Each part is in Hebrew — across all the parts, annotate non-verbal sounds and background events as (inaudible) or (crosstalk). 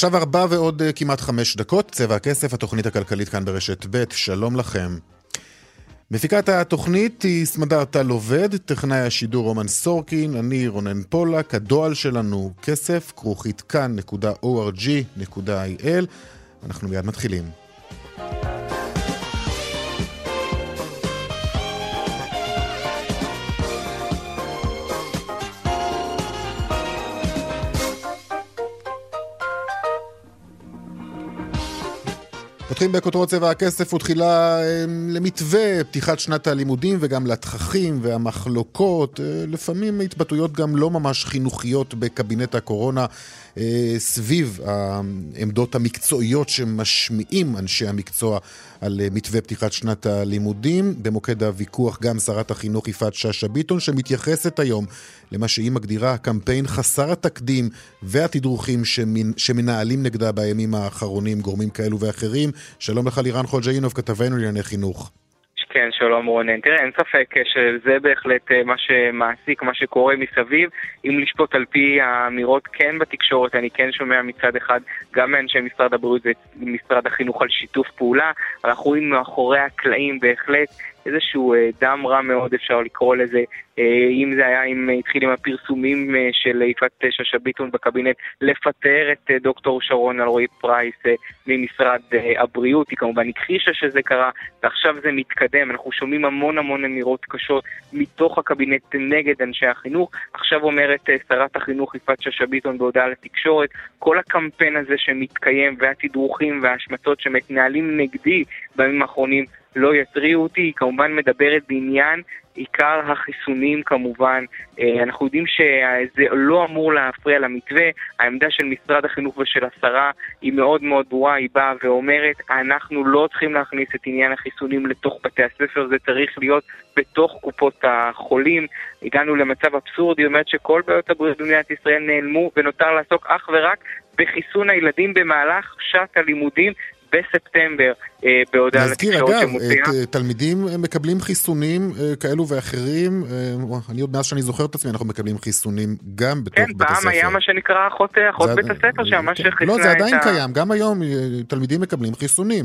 עכשיו ארבע ועוד אה, כמעט חמש דקות, צבע הכסף, התוכנית הכלכלית כאן ברשת ב', שלום לכם. מפיקת התוכנית היא סמדר טל עובד, טכנאי השידור רומן סורקין, אני רונן פולק, הדועל שלנו כסף, כרוכית כאן.org.il. אנחנו מיד מתחילים. פותחים בכותרות צבע הכסף ותחילה אמ, למתווה פתיחת שנת הלימודים וגם לתככים והמחלוקות, אה, לפעמים התבטאויות גם לא ממש חינוכיות בקבינט הקורונה. אה, סביב העמדות המקצועיות שמשמיעים אנשי המקצוע על אה, מתווה פתיחת שנת הלימודים. במוקד הוויכוח גם שרת החינוך יפעת שאשא ביטון, שמתייחסת היום למה שהיא מגדירה הקמפיין חסר התקדים והתדרוכים שמנהלים נגדה בימים האחרונים גורמים כאלו ואחרים. שלום לך לירן חולג'אינוב, כתבנו לענייני חינוך. כן, שלום רונן. תראה, אין ספק שזה בהחלט אה, מה שמעסיק, מה שקורה מסביב. אם לשפוט על פי האמירות כן בתקשורת, אני כן שומע מצד אחד גם מאנשי משרד הבריאות ומשרד החינוך על שיתוף פעולה. אנחנו רואים מאחורי הקלעים בהחלט איזשהו אה, דם רע מאוד, אפשר לקרוא לזה, אה, אם זה היה, אם התחיל עם הפרסומים אה, של יפעת שאשא ביטון בקבינט, לפטר את דוקטור שרון אלרועי פרייס ממשרד הבריאות, היא כמובן הכחישה שזה קרה, ועכשיו זה מתקדם, אנחנו שומעים המון המון אמירות קשות מתוך הקבינט נגד אנשי החינוך. עכשיו אומרת שרת החינוך יפעת שאשא ביטון בהודעה לתקשורת, כל הקמפיין הזה שמתקיים והתדרוכים וההשמצות שמתנהלים נגדי בימים האחרונים לא יתריעו אותי, היא כמובן מדברת בעניין עיקר החיסונים כמובן. אה, אנחנו יודעים שזה לא אמור להפריע למתווה, העמדה של משרד החינוך ושל השרה היא מאוד מאוד ברורה, היא באה ואומרת, אנחנו לא צריכים להכניס את עניין החיסונים לתוך בתי הספר, זה צריך להיות בתוך קופות החולים. הגענו למצב אבסורדי, אומרת שכל בעיות הבריאות במדינת ישראל נעלמו ונותר לעסוק אך ורק בחיסון הילדים במהלך שעת הלימודים בספטמבר אה, בהודעה לתקשורת שמוציאה. נזכיר אגב, תלמידים מקבלים חיסונים אה, כאלו ואחרים, אה, אני עוד מאז שאני זוכר את עצמי, אנחנו מקבלים חיסונים גם בתוך כן, בית הספר. כן, פעם היה מה שנקרא אחות, אחות בית הספר, שממש כן. חיסנה לא, זה עדיין קיים, גם היום תלמידים מקבלים חיסונים.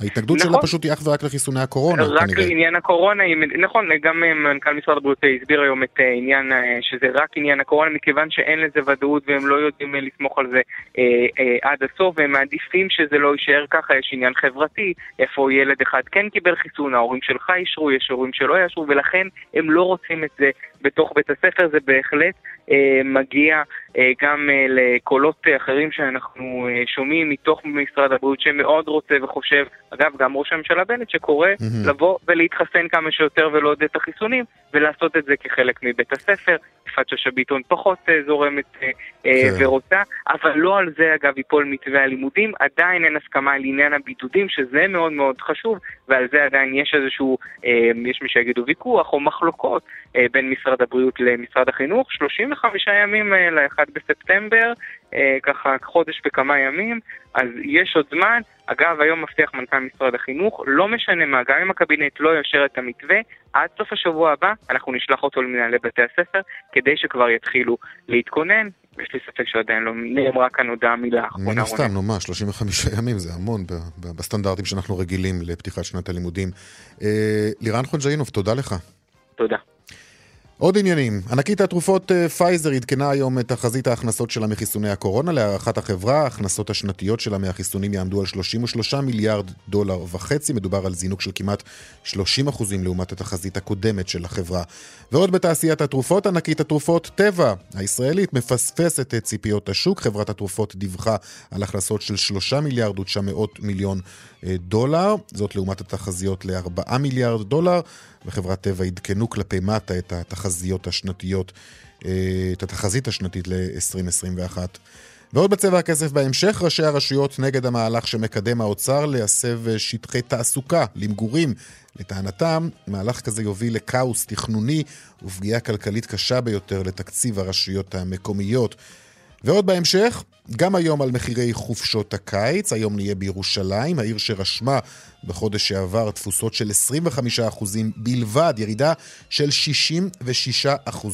ההתנגדות נכון. שלה פשוט היא אך ורק לחיסוני הקורונה, רק כנראה. לעניין הקורונה, נכון, גם אה, מנכ"ל משרד הבריאות הסביר היום את אה, עניין, אה, שזה רק עניין הקורונה, מכיוון שאין לזה ודאות והם לא יודעים לסמוך על זה אה, אה, עד הסוף, והם מעדיפים שזה לא יישאר ככה, יש עניין חברתי, איפה ילד אחד כן קיבל חיסון, ההורים שלך אישרו, יש הורים שלא יאשרו, ולכן הם לא רוצים את זה בתוך בית הספר, זה בהחלט אה, מגיע אה, גם אה, לקולות אחרים שאנחנו אה, שומעים מתוך משרד הבריאות שמאוד רוצה וחושב, אגב, גם ראש הממשלה בנט שקורא mm-hmm. לבוא ולהתחסן כמה שיותר ולעודד את החיסונים ולעשות את זה כחלק מבית הספר. יפעת שאשא ביטון פחות זורמת כן. ורוצה, אבל לא על זה אגב ייפול מתווה הלימודים, עדיין אין הסכמה על עניין הבידודים, שזה מאוד מאוד חשוב, ועל זה עדיין יש איזשהו, יש מי שיגידו ויכוח או מחלוקות בין משרד הבריאות למשרד החינוך, 35 ימים ל-1 בספטמבר, אה, ככה חודש וכמה ימים, אז יש עוד זמן. אגב, היום מבטיח מנכ"ל משרד החינוך, לא משנה מה, גם אם הקבינט לא יאשר את המתווה, עד סוף השבוע הבא אנחנו נשלח אותו למנהלי בתי הספר, כדי שכבר יתחילו להתכונן. יש לי ספק שעדיין לא נאמרה כאן המילה אחרונה. מן הסתם, נו מה, 35 (laughs) ימים זה המון בסטנדרטים שאנחנו רגילים לפתיחת שנת הלימודים. אה, לירן חונג'אינוב, תודה לך. עוד עניינים, ענקית התרופות אה, פייזר עדכנה היום את תחזית ההכנסות שלה מחיסוני הקורונה. להערכת החברה, ההכנסות השנתיות שלה מהחיסונים יעמדו על 33 מיליארד דולר וחצי. מדובר על זינוק של כמעט 30 אחוזים לעומת התחזית הקודמת של החברה. ועוד בתעשיית התרופות, ענקית התרופות טבע הישראלית מפספסת את ציפיות השוק. חברת התרופות דיווחה על הכנסות של 3 מיליארד ו-900 מיליון אה, דולר. זאת לעומת התחזיות ל-4 מיליארד דולר. וחברת טבע עדכנו כלפי מטה את התחזיות השנתיות, אה, את התחזית השנתית ל-2021. ועוד בצבע הכסף בהמשך, ראשי הרשויות נגד המהלך שמקדם האוצר להסב שטחי תעסוקה למגורים. לטענתם, מהלך כזה יוביל לכאוס תכנוני ופגיעה כלכלית קשה ביותר לתקציב הרשויות המקומיות. ועוד בהמשך, גם היום על מחירי חופשות הקיץ, היום נהיה בירושלים, העיר שרשמה בחודש שעבר תפוסות של 25% בלבד, ירידה של 66%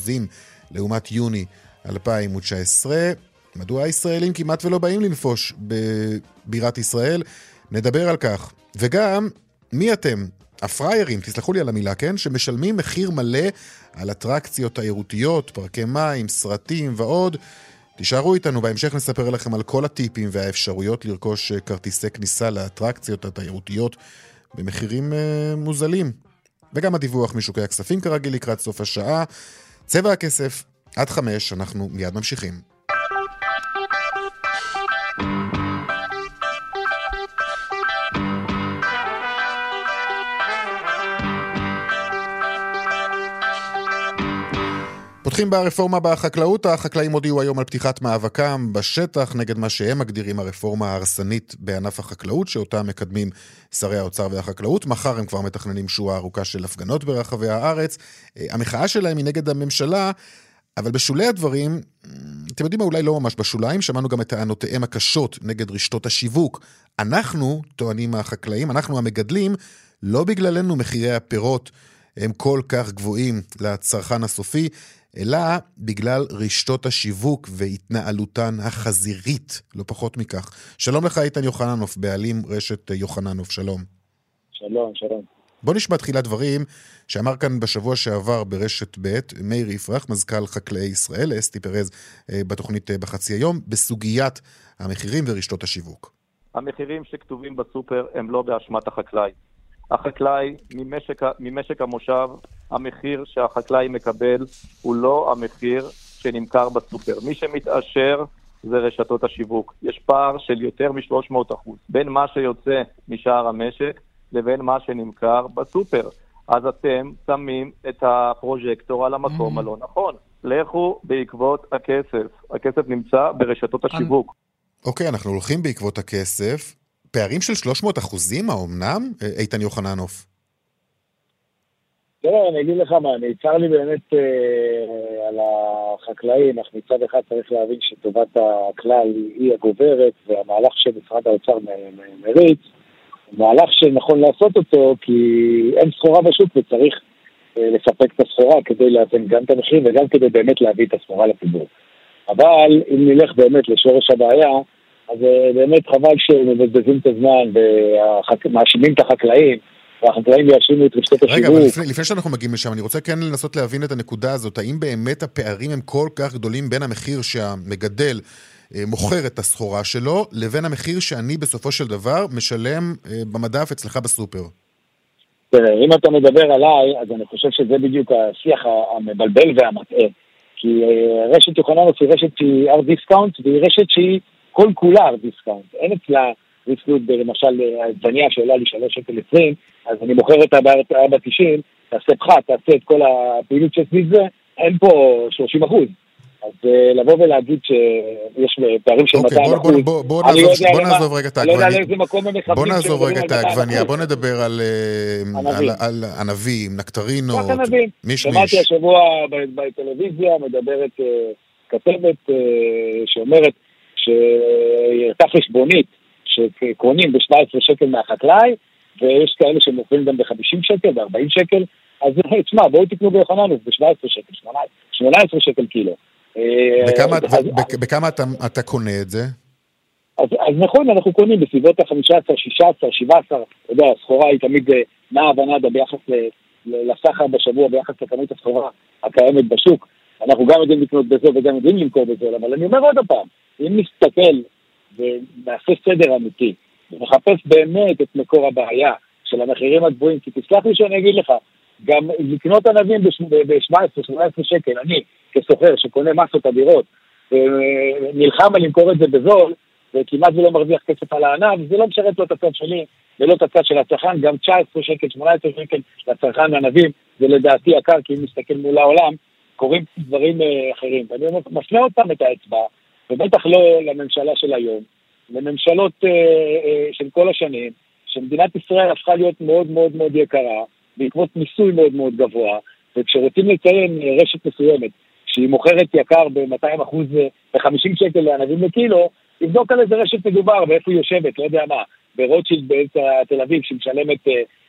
לעומת יוני 2019. מדוע הישראלים כמעט ולא באים לנפוש בבירת ישראל? נדבר על כך. וגם, מי אתם? הפראיירים, תסלחו לי על המילה, כן? שמשלמים מחיר מלא על אטרקציות תיירותיות, פארקי מים, סרטים ועוד. תישארו איתנו, בהמשך נספר לכם על כל הטיפים והאפשרויות לרכוש אה, כרטיסי כניסה לאטרקציות התיירותיות במחירים uh, מוזלים. וגם הדיווח משוקי הכספים כרגיל לקראת סוף השעה. צבע הכסף, עד חמש, אנחנו מיד ממשיכים. פותחים ברפורמה בחקלאות, החקלאים הודיעו היום על פתיחת מאבקם בשטח נגד מה שהם מגדירים הרפורמה ההרסנית בענף החקלאות, שאותה מקדמים שרי האוצר והחקלאות. מחר הם כבר מתכננים שורה ארוכה של הפגנות ברחבי הארץ. אה, המחאה שלהם היא נגד הממשלה, אבל בשולי הדברים, אתם יודעים מה, אולי לא ממש בשוליים, שמענו גם את טענותיהם הקשות נגד רשתות השיווק. אנחנו, טוענים החקלאים, אנחנו המגדלים, לא בגללנו מחירי הפירות הם כל כך גבוהים לצרכן הסופי, אלא בגלל רשתות השיווק והתנהלותן החזירית, לא פחות מכך. שלום לך, איתן יוחננוף, בעלים רשת יוחננוף, שלום. שלום, שלום. בוא נשמע תחילת דברים שאמר כאן בשבוע שעבר ברשת ב', מאיר יפרח, מזכ"ל חקלאי ישראל, אסתי פרז אה, בתוכנית אה, בחצי היום, בסוגיית המחירים ורשתות השיווק. המחירים שכתובים בסופר הם לא באשמת החקלאי. החקלאי, ממשק, ממשק המושב, המחיר שהחקלאי מקבל הוא לא המחיר שנמכר בסופר. מי שמתעשר זה רשתות השיווק. יש פער של יותר מ-300% בין מה שיוצא משער המשק לבין מה שנמכר בסופר. אז אתם שמים את הפרוז'קטור על המקום mm-hmm. הלא נכון. לכו בעקבות הכסף. הכסף נמצא ברשתות השיווק. אוקיי, okay, אנחנו הולכים בעקבות הכסף. פערים של 300 אחוזים, האומנם? איתן יוחננוף. תראה, אני אגיד לך מה, אני צר לי באמת אה, על החקלאים, אך מצד אחד צריך להבין שטובת הכלל היא הגוברת, והמהלך שמשרד האוצר מריץ, הוא מהלך שנכון לעשות אותו, כי אין סחורה בשוק וצריך אה, לספק את הסחורה כדי לאזן גם את המחיר וגם כדי באמת להביא את הסחורה לציבור. אבל אם נלך באמת לשורש הבעיה, אז אה, באמת חבל שמבזבזים את הזמן ומאשימים את החקלאים. והחקלאים יאשימו את רשתות השיווק. רגע, אבל לפני, לפני שאנחנו מגיעים לשם, אני רוצה כן לנסות להבין את הנקודה הזאת. האם באמת הפערים הם כל כך גדולים בין המחיר שהמגדל אה, מוכר את הסחורה שלו, לבין המחיר שאני בסופו של דבר משלם אה, במדף אצלך בסופר? תראה, אם אתה מדבר עליי, אז אני חושב שזה בדיוק השיח המבלבל והמטעה. כי רשת יוחננוף היא רשת שהיא הארד דיסקאונט, והיא רשת שהיא כל כולה דיסקאונט. אין אצלה רזקות, למשל עגבניה שעולה לי 3 שקל 20, אז אני מוכר אותה ב-4.90, תעשה פחת, תעשה את כל הפעילות שסביב זה, אין פה 30 אחוז. אז אה, לבוא ולהגיד שיש פערים של 200 אוקיי, אחוז, בוא נעזוב רגע את העגבניה. לא יודע לאיזה מקום הם מכוונים. בוא נעזוב רגע את העגבניה, בוא נדבר על אה, ענבים, נקטרינות, מישמיש. שמעתי השבוע בטלוויזיה מדברת אה, כתבת שאומרת שהייתה חשבונית שקונים ב-17 שקל מהחקלאי, ויש כאלה שמוכרים גם ב-50 שקל, ב-40 שקל, אז תשמע, בואו תקנו ביוחננוף ב-17 שקל, 18 שקל קילו. בכמה, אז, בכמה אתה, קונה את זה? אז, אז נכון, אנחנו קונים בסביבות ה-15, 16, 17, אתה יודע, הסחורה היא תמיד נעה ונדה ביחס לסחר בשבוע, ביחס לכמות הסחורה הקיימת בשוק. אנחנו גם יודעים לקנות בזה וגם יודעים למכור בזה, אבל אני אומר עוד פעם, אם נסתכל ונעשה סדר אמיתי, ונחפש באמת את מקור הבעיה של המחירים הגבוהים, כי תסלח לי שאני אגיד לך, גם לקנות ענבים ב-17-18 שקל, אני כסוחר שקונה מסות אדירות, ונלחם על למכור את זה בזול, וכמעט ולא מרוויח כסף על הענב, זה לא משרת לו את הצד שלי ולא את הצד של הצרכן, גם 19 שקל, 18 שקל לצרכן לענבים, זה לדעתי יקר, כי אם נסתכל מול העולם, קורים דברים אה, אחרים. ואני מפנה עוד פעם את האצבע, ובטח לא לממשלה של היום, לממשלות אה, אה, של כל השנים, שמדינת ישראל הפכה להיות מאוד מאוד מאוד יקרה, בעקבות מיסוי מאוד מאוד גבוה, וכשרוצים לציין אה, רשת מסוימת, שהיא מוכרת יקר ב-200 אחוז, אה, ב-50 שקל לענבים לקילו, לבדוק על איזה רשת מדובר ואיפה היא יושבת, לא יודע מה, ברוטשילד באמצע תל אביב, שמשלמת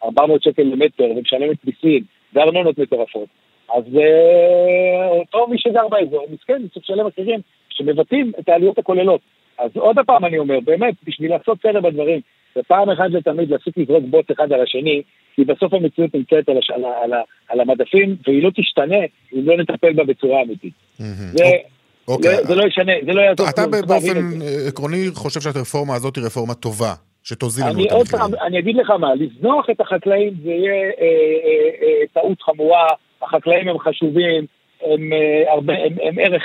400 שקל למטר ומשלמת מיסים וארנונות מטורפות. אז אותו מי שגר באזור, מסכן, צריך לשלם מחירים שמבטאים את העלויות הכוללות. אז עוד פעם אני אומר, באמת, בשביל לעשות סדר בדברים, ופעם אחת לתמיד להפסיק לזרוק בוט אחד על השני, כי בסוף המציאות נמצאת על, הש... על, על, על המדפים, והיא לא תשתנה אם לא נטפל בה בצורה אמיתית. זה... אוקיי. לא, זה לא ישנה, זה לא יעזור. אתה באופן עקרוני חושב שהרפורמה הזאת היא רפורמה טובה, שתוזיל לנו את המחירים. אני אגיד לך מה, לזנוח את החקלאים זה יהיה אה, אה, אה, טעות חמורה, החקלאים הם חשובים, הם, אה, הרבה, הם, הם ערך,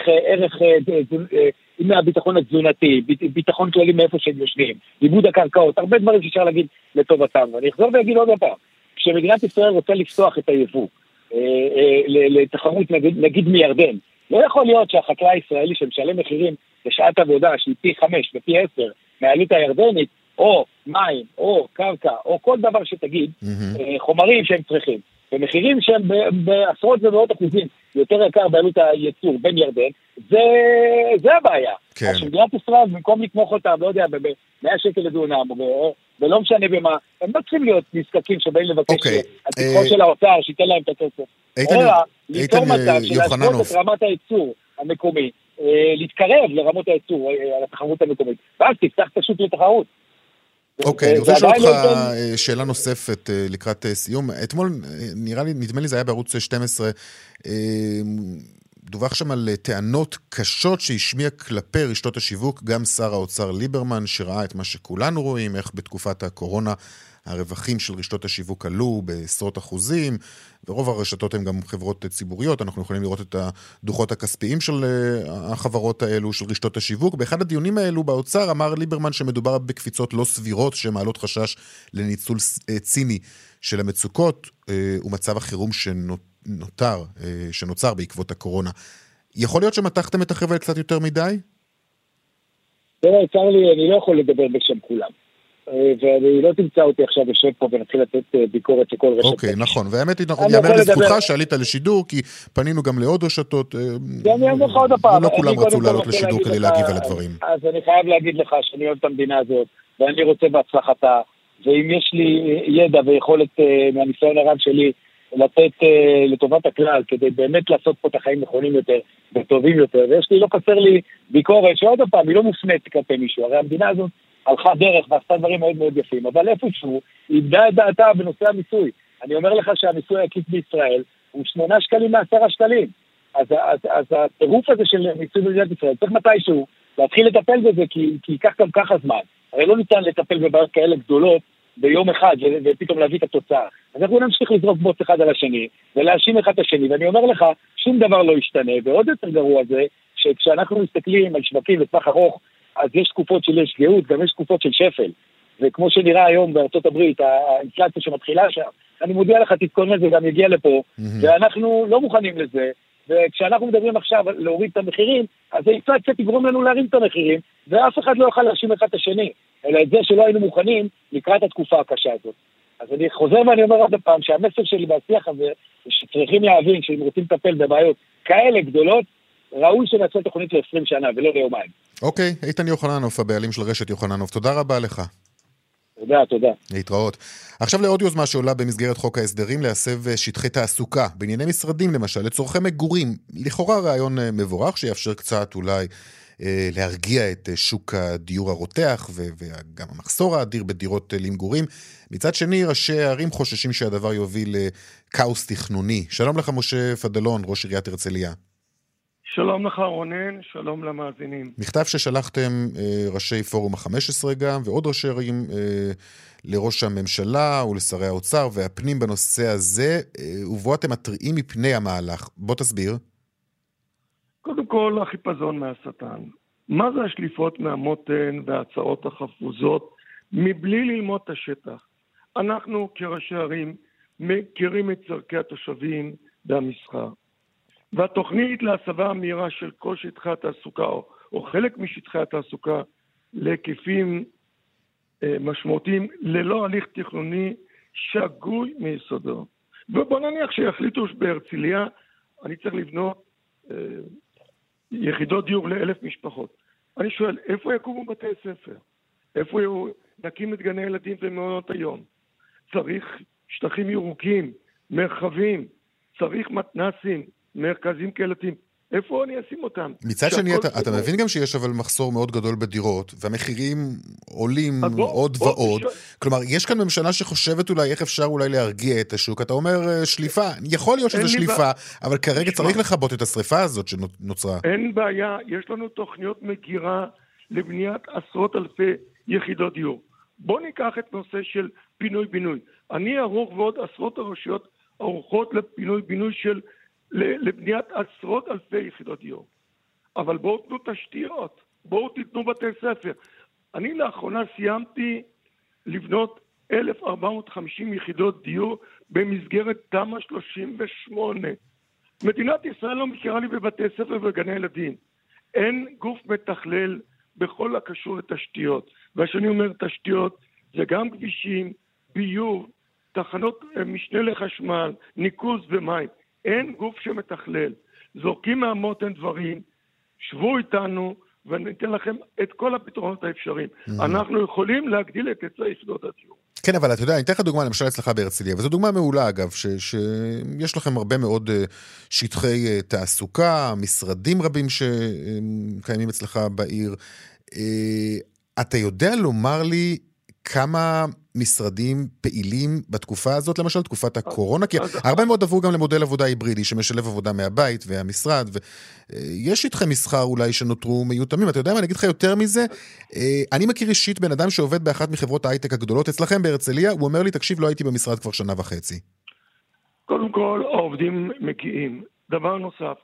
אה, אה, מהביטחון התזונתי, ביטחון כללי מאיפה שהם יושבים, עיבוד הקרקעות, הרבה דברים שאפשר להגיד לטובתם. ואני אחזור ואגיד עוד פעם, כשמדינת ישראל רוצה לפתוח את היבוא אה, אה, לתחרות נגיד, נגיד מירדן, לא יכול להיות שהחקלאי הישראלי שמשלם מחירים לשעת עבודה שהיא פי חמש ופי עשר מהעלות הירדנית, או מים, או קרקע, או כל דבר שתגיד, mm-hmm. חומרים שהם צריכים, במחירים שהם בעשרות ומאות אחוזים יותר יקר בעלות הייצור בין ירדן, זה, זה הבעיה. כן. אז שמדינת ישראל, במקום לתמוך אותם, לא יודע, ב-100 שקל לדונם, ולא משנה במה, הם לא צריכים להיות נזקקים שבאים לבקש אוקיי. התקחו אה... של האוצר, שייתן להם את הכסף. איתן, אלא ליצור מצב של להשוות את רמת הייצור המקומי, אה, להתקרב לרמות הייצור, אה, על התחרות המקומית, ואז תפתח השוק לתחרות. אוקיי, אני רוצה לשאול אותך לא שאלה נוספת אה, לקראת אה, סיום. אתמול, אה, נראה לי, נדמה לי זה היה בערוץ 12, דווח שם על טענות קשות שהשמיע כלפי רשתות השיווק גם שר האוצר ליברמן, שראה את מה שכולנו רואים, איך בתקופת הקורונה הרווחים של רשתות השיווק עלו בעשרות אחוזים, ורוב הרשתות הן גם חברות ציבוריות, אנחנו יכולים לראות את הדוחות הכספיים של אה, החברות האלו, של רשתות השיווק. באחד הדיונים האלו באוצר אמר ליברמן שמדובר בקפיצות לא סבירות שמעלות חשש לניצול אה, ציני של המצוקות אה, ומצב החירום שנותר, שנוצר בעקבות הקורונה. יכול להיות שמתחתם את החבל קצת יותר מדי? תראה, צר לי, אני לא יכול לדבר בשם כולם. ואני לא תמצא אותי עכשיו יושב פה ונתחיל לתת אה, ביקורת לכל רשת. אוקיי, נכון. והאמת היא, נכון, יאמר לזכותך שעלית לשידור, כי פנינו גם לעוד רשתות. אה. ולא כולם רצו לעלות לשידור כדי להגיב על הדברים. אז אני חייב להגיד לך שאני אוהב את המדינה הזאת, ואני רוצה בהצלחתה, ואם יש לי ידע ויכולת אה, מהניסיון הרב שלי לתת לטובת הכלל, כדי באמת לעשות פה את החיים נכונים יותר וטובים יותר, ויש לי, לא חסר לי ביקורת, שעוד פעם, היא לא מופנית כלפי מישהו, הרי המדינה הזאת הלכה דרך ועשתה דברים מאוד מאוד יפים, אבל איפשהו היא איבדה את דעתה בנושא המיסוי. אני אומר לך שהמיסוי העקיף בישראל הוא שמונה שקלים מעשרה שקלים. אז, אז, אז הטירוף הזה של מיסוי במדינת ישראל צריך מתישהו להתחיל לטפל בזה, כי, כי ייקח גם ככה זמן. הרי לא ניתן לטפל בבעיות כאלה גדולות ביום אחד ופתאום להביא את התוצאה. אז אנחנו נמשיך לזרוק בוץ אחד על השני ולהאשים אחד את השני, ואני אומר לך, שום דבר לא ישתנה, ועוד יותר גרוע זה, שכשאנחנו מסתכלים על שווקים לטווח ארוך, אז יש תקופות של יש גאות, גם יש תקופות של שפל. וכמו שנראה היום בארצות הברית, האינפלציה שמתחילה שם, אני מודיע לך, תתכונן, זה גם יגיע לפה, mm-hmm. ואנחנו לא מוכנים לזה. וכשאנחנו מדברים עכשיו על להוריד את המחירים, אז האינפלציה תגרום לנו להרים את המחירים, ואף אחד לא יוכל להאשים אחד את השני, אלא את זה שלא היינו מוכנים לקראת התקופה הקשה הזאת. אז אני חוזר ואני אומר עוד פעם, שהמסר שלי בשיח הזה, שצריכים להבין שאם רוצים לטפל בבעיות כאלה גדולות, ראוי שנעשה תוכנית ל-20 שנה ולא ליומיים. אוקיי, איתן יוחננוף, הבעלים של רשת יוחננוף, תודה רבה לך. תודה, תודה. להתראות. עכשיו לעוד יוזמה שעולה במסגרת חוק ההסדרים להסב שטחי תעסוקה בענייני משרדים למשל, לצורכי מגורים. לכאורה רעיון אה, מבורך שיאפשר קצת אולי אה, להרגיע את אה, שוק הדיור הרותח וגם המחסור האדיר בדירות למגורים. מצד שני, ראשי הערים חוששים שהדבר יוביל לכאוס תכנוני. שלום לך משה פדלון, ראש עיריית הרצליה. שלום לך רונן, שלום למאזינים. מכתב ששלחתם אה, ראשי פורום ה-15 גם, ועוד ראשי ערים אה, לראש הממשלה ולשרי האוצר והפנים בנושא הזה, אה, ובו אתם מתריעים מפני המהלך. בוא תסביר. קודם כל, החיפזון מהשטן. מה זה השליפות מהמותן וההצעות החפוזות מבלי ללמוד את השטח? אנחנו כראשי ערים מכירים את צורכי התושבים והמסחר. והתוכנית להסבה מהירה של כל שטחי התעסוקה, או, או חלק משטחי התעסוקה, להיקפים אה, משמעותיים ללא הליך תכנוני שגוי מיסודו. ובוא נניח שיחליטו בהרצליה, אני צריך לבנות אה, יחידות דיור לאלף משפחות. אני שואל, איפה יקומו בתי ספר? איפה נקים את גני ילדים ומעונות היום? צריך שטחים ירוקים, מרחבים, צריך מתנסים, מרכזים קהילתיים. איפה אני אשים אותם? מצד שני, אתה, אתה מבין גם שיש אבל מחסור מאוד גדול בדירות, והמחירים עולים בוא, עוד בוא, ועוד. בוא, כלומר, יש כאן ממשלה שחושבת אולי איך אפשר אולי להרגיע את השוק. אתה אומר אה, שליפה, יכול להיות שזה שליפה, בע... אבל כרגע שמה. צריך לכבות את השריפה הזאת שנוצרה. אין בעיה, יש לנו תוכניות מגירה לבניית עשרות אלפי יחידות דיור. בואו ניקח את נושא של פינוי-בינוי. אני ערוך ועוד עשרות הרשויות ערוכות לפינוי-בינוי של לבניית עשרות אלפי יחידות דיור. אבל בואו תנו תשתיות, בואו תיתנו בתי ספר. אני לאחרונה סיימתי לבנות 1,450 יחידות דיור במסגרת תמ"א 38. מדינת ישראל לא מכירה לי בבתי ספר ובגני ילדים. אין גוף מתכלל בכל הקשור לתשתיות. וכשאני אומר תשתיות, זה גם כבישים, ביוב, תחנות אה, משנה לחשמל, ניקוז ומים. אין גוף שמתכלל. זורקים מהמותן דברים, שבו איתנו וניתן לכם את כל הפתרונות האפשריים. Mm-hmm. אנחנו יכולים להגדיל את היצע יחידות הדיור. כן, אבל אתה יודע, אני אתן לך דוגמה, למשל אצלך בהרצליה, וזו דוגמה מעולה אגב, ש, שיש לכם הרבה מאוד אה, שטחי אה, תעסוקה, משרדים רבים שקיימים אצלך בעיר. אה, אתה יודע לומר לי כמה משרדים פעילים בתקופה הזאת, למשל, תקופת הקורונה? כי הרבה מאוד עברו גם למודל עבודה היברידי, שמשלב עבודה מהבית והמשרד, ויש שטחי מסחר אולי שנותרו מיותמים. אתה יודע מה, אני אגיד לך יותר מזה, אה, אני מכיר אישית בן אדם שעובד באחת מחברות ההייטק הגדולות אצלכם בהרצליה, הוא אומר לי, תקשיב, לא הייתי במשרד כבר שנה וחצי. קודם כל, העובדים מגיעים. דבר נוסף,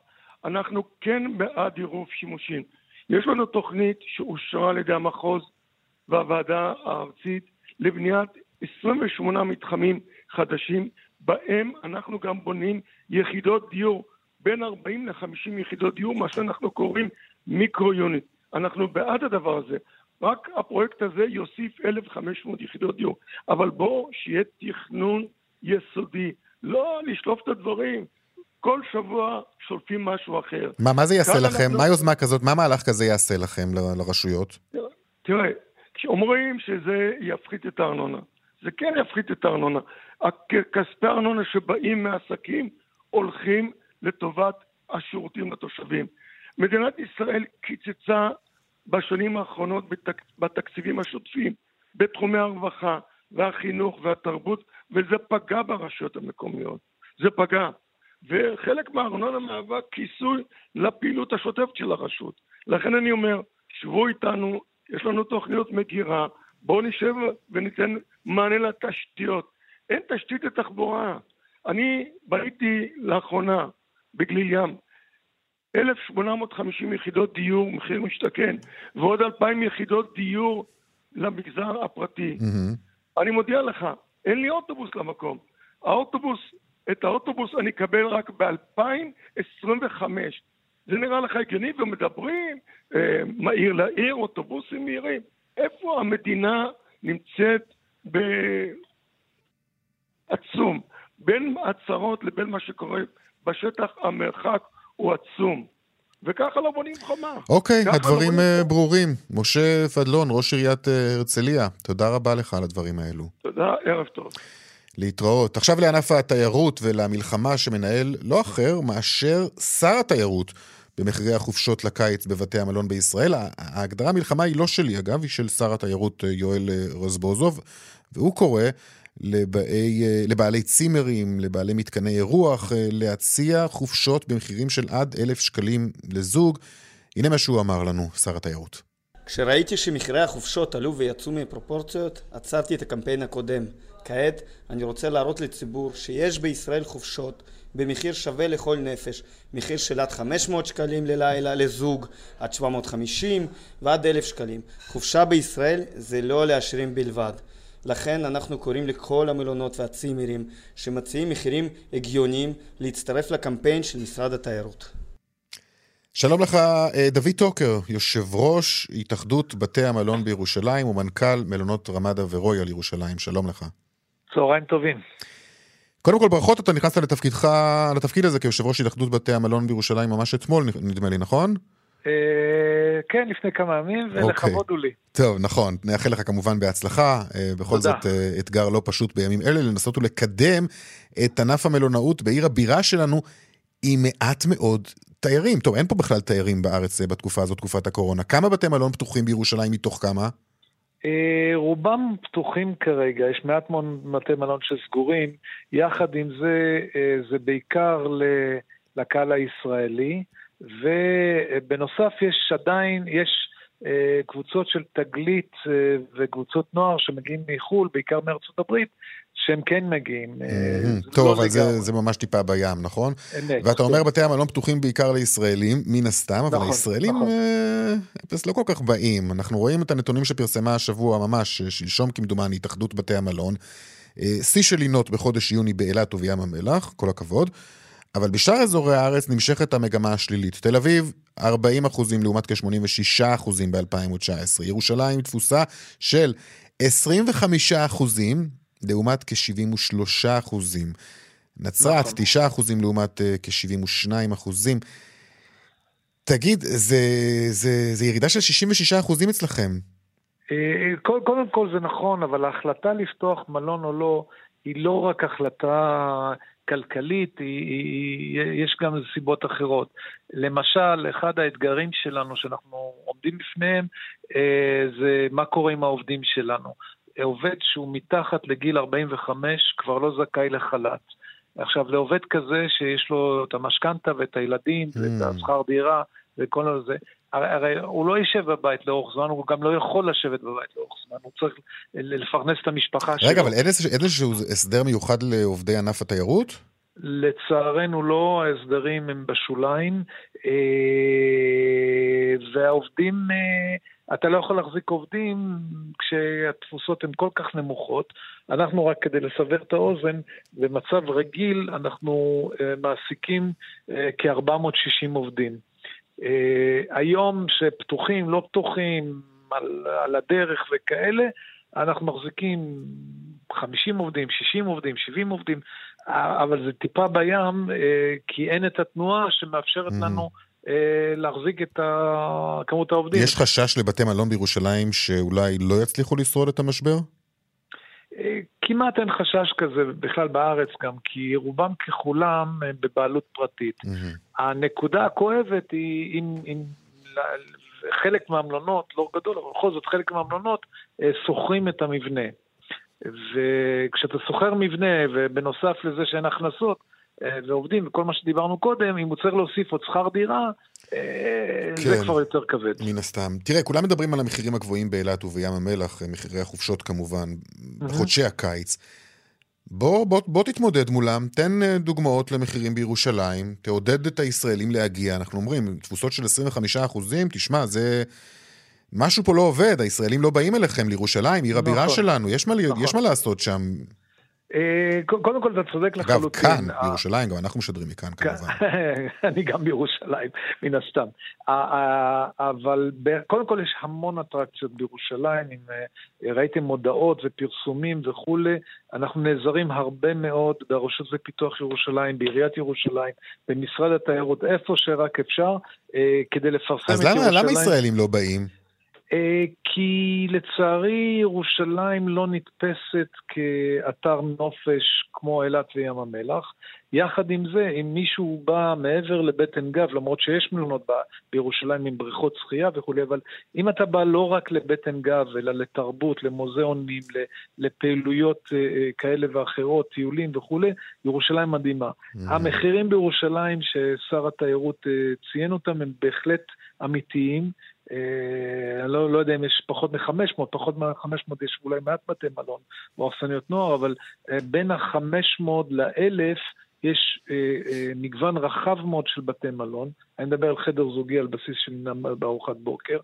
אנחנו כן בעד עירוב שימושים. יש לנו תוכנית שאושרה על ידי המחוז והוועדה הארצית לבניית 28 מתחמים חדשים, בהם אנחנו גם בונים יחידות דיור, בין 40 ל-50 יחידות דיור, מה שאנחנו קוראים מיקרו-יוניט. אנחנו בעד הדבר הזה. רק הפרויקט הזה יוסיף 1,500 יחידות דיור. אבל בואו שיהיה תכנון יסודי, לא לשלוף את הדברים. כל שבוע שולפים משהו אחר. מה, מה זה יעשה לכם? אנחנו... מה יוזמה כזאת, מה מהלך כזה יעשה לכם, ל- לרשויות? תראה, כשאומרים שזה יפחית את הארנונה, זה כן יפחית את הארנונה. כספי הארנונה שבאים מעסקים הולכים לטובת השירותים לתושבים. מדינת ישראל קיצצה בשנים האחרונות בתק... בתקציבים השוטפים, בתחומי הרווחה והחינוך והתרבות, וזה פגע ברשויות המקומיות. זה פגע. וחלק מהארנונה מהווה כיסוי לפעילות השוטפת של הרשות. לכן אני אומר, שבו איתנו, יש לנו תוכניות מגירה, בואו נשב וניתן מענה לתשתיות. אין תשתית לתחבורה. אני בניתי לאחרונה בגליל ים 1,850 יחידות דיור, מחיר משתכן, ועוד 2,000 יחידות דיור למגזר הפרטי. Mm-hmm. אני מודיע לך, אין לי אוטובוס למקום. האוטובוס, את האוטובוס אני אקבל רק ב-2025. זה נראה לך הגיוני, ומדברים אה, מהיר לעיר, אוטובוסים מהירים. איפה המדינה נמצאת בעצום? בין הצהרות לבין מה שקורה בשטח, המרחק הוא עצום. וככה לא בונים חומה. אוקיי, לא הדברים לא ברורים. משה פדלון, ראש עיריית אה, הרצליה, תודה רבה לך על הדברים האלו. תודה, ערב טוב. להתראות. עכשיו לענף התיירות ולמלחמה שמנהל לא אחר מאשר שר התיירות במחירי החופשות לקיץ בבתי המלון בישראל. ההגדרה מלחמה היא לא שלי אגב, היא של שר התיירות אה, יואל אה, רזבוזוב, והוא קורא לבעלי, אה, לבעלי צימרים, לבעלי מתקני אירוח, להציע חופשות במחירים של עד אלף שקלים לזוג. הנה מה שהוא אמר לנו, שר התיירות. כשראיתי שמחירי החופשות עלו ויצאו מפרופורציות, עצרתי את הקמפיין הקודם. כעת אני רוצה להראות לציבור שיש בישראל חופשות במחיר שווה לכל נפש, מחיר של עד 500 שקלים ללילה לזוג, עד 750 ועד 1,000 שקלים. חופשה בישראל זה לא לעשירים בלבד. לכן אנחנו קוראים לכל המלונות והצימרים שמציעים מחירים הגיוניים להצטרף לקמפיין של משרד התיירות. שלום לך, אה, דוד טוקר, יושב ראש התאחדות בתי המלון בירושלים ומנכ"ל מלונות רמדה ורויאל ירושלים. שלום לך. צהריים טובים. קודם כל ברכות, אתה נכנסת לתפקידך, לתפקיד הזה כיושב ראש התאחדות בתי המלון בירושלים ממש אתמול, נדמה לי, נכון? אה, כן, לפני כמה ימים, ולכבוד אוקיי. הוא לי. טוב, נכון. נאחל לך כמובן בהצלחה. אה, בכל. זאת, אה, אתגר לא פשוט בימים אלה, לנסות ולקדם את ענף המלונאות בעיר הבירה שלנו עם מעט מאוד תיירים. טוב, אין פה בכלל תיירים בארץ בתקופה הזאת, תקופת הקורונה. כמה בתי מלון פתוחים בירושלים מתוך כמה? אה, רובם פתוחים כרגע, יש מעט מאוד בתי מלון שסגורים. יחד עם זה, אה, זה בעיקר לקהל הישראלי, ובנוסף יש עדיין, יש אה, קבוצות של תגלית וקבוצות נוער שמגיעים מחו"ל, בעיקר מארצות הברית, שהם כן מגיעים. אה, טוב, לא אבל זה- ממש טיפה בים, נכון? אמת. ואתה אומר בתי המלון פתוחים בעיקר לישראלים, מן הסתם, אבל נכון, הישראלים נכון. אה, לא כל כך באים. אנחנו רואים את הנתונים שפרסמה השבוע ממש, אה, שלשום כמדומני, התאחדות בתי המלון. שיא של לינות בחודש יוני באילת ובים המלח, כל הכבוד. אבל בשאר אזורי הארץ נמשכת המגמה השלילית. תל אביב, 40 אחוזים לעומת כ-86 אחוזים ב-2019. ירושלים, תפוסה של 25 אחוזים לעומת כ-73 אחוזים. נצרת, נכון. 9 אחוזים לעומת uh, כ-72 אחוזים. תגיד, זה, זה, זה ירידה של 66 אחוזים אצלכם. אה, קודם כל זה נכון, אבל ההחלטה לפתוח מלון או לא, היא לא רק החלטה כלכלית, היא, היא, יש גם סיבות אחרות. למשל, אחד האתגרים שלנו שאנחנו עומדים בפניהם, אה, זה מה קורה עם העובדים שלנו. עובד שהוא מתחת לגיל 45 כבר לא זכאי לחל"ת. עכשיו, לעובד כזה שיש לו את המשכנתה ואת הילדים ואת Mm. השכר דירה וכל זה, הרי, הרי הוא לא יישב בבית לאורך זמן, הוא גם לא יכול לשבת בבית לאורך זמן, הוא צריך לפרנס את המשפחה שלו. רגע, אבל אין איזשהו הסדר מיוחד לעובדי ענף התיירות? לצערנו לא, ההסדרים הם בשוליים, אה, והעובדים, אה, אתה לא יכול להחזיק עובדים כשהתפוסות הן כל כך נמוכות. אנחנו רק כדי לסבר את האוזן, במצב רגיל אנחנו אה, מעסיקים אה, כ-460 עובדים. היום שפתוחים, לא פתוחים, על, על הדרך וכאלה, אנחנו מחזיקים 50 עובדים, 60 עובדים, 70 עובדים, אבל זה טיפה בים, אה, כי אין את התנועה שמאפשרת Mhm. לנו אה, להחזיק את כמות העובדים. יש חשש לבתי מלון בירושלים שאולי לא יצליחו לשרוד את המשבר? אה, כמעט אין חשש כזה בכלל בארץ גם, כי רובם ככולם בבעלות פרטית. מהמם. הנקודה הכואבת היא אם, אם חלק מהמלונות, לא גדול, אבל בכל זאת חלק מהמלונות שוכרים את המבנה. וכשאתה שוכר מבנה, ובנוסף לזה שאין הכנסות, אה, ועובדים, וכל מה שדיברנו קודם, אם הוא צריך להוסיף עוד שכר דירה, אה, זה כן. כבר יותר כבד. מן הסתם. תראה, כולם מדברים על המחירים הגבוהים באילת ובים המלח, מחירי החופשות כמובן, בחודשי הקיץ. בוא, בוא, בוא תתמודד מולם, תן אה, דוגמאות למחירים בירושלים, תעודד את הישראלים להגיע. אנחנו אומרים, תפוסות של 25 אחוזים, תשמע, זה... משהו פה לא עובד, הישראלים לא באים אליכם לירושלים, עיר הבירה נכון. שלנו, יש מה, נכון. יש מה לעשות שם. אה, קודם כל, אתה צודק אגב, לחלוטין. כאן, ה- בירושלים, גם אנחנו משדרים מכאן כמובן. (laughs) אני גם בירושלים, מן הסתם. ה- ה- אבל קודם כל יש המון אטרקציות בירושלים, אם אה, ראיתם מודעות ופרסומים וכולי, אנחנו נעזרים הרבה מאוד ברשות לפיתוח ירושלים, בעיריית ירושלים, במשרד התיירות, איפה שרק אפשר, אה, כדי לפרסם אז את ירושלים. למה ישראלים לא באים? אה, כי לצערי ירושלים לא נתפסת כאתר נופש כמו אילת וים המלח. יחד עם זה, אם מישהו בא מעבר לבטן גב, למרות שיש מלונות בירושלים עם בריכות שחייה וכולי, אבל אם אתה בא לא רק לבטן גב, אלא לתרבות, למוזיאונים, לפעילויות אה, אה, כאלה ואחרות, טיולים וכולי, ירושלים מדהימה. המחירים בירושלים ששר התיירות ציין אותם הם בהחלט אמיתיים. אה, אני לא, לא יודע אם יש פחות מ-500, פחות מ-500 יש אולי מעט בתי מלון או אכסניות נוער, אבל אה, בין ה-500 ל-1000 יש אה, אה, מגוון רחב מאוד של בתי מלון, אני מדבר על חדר זוגי על בסיס של בארוחת בוקר.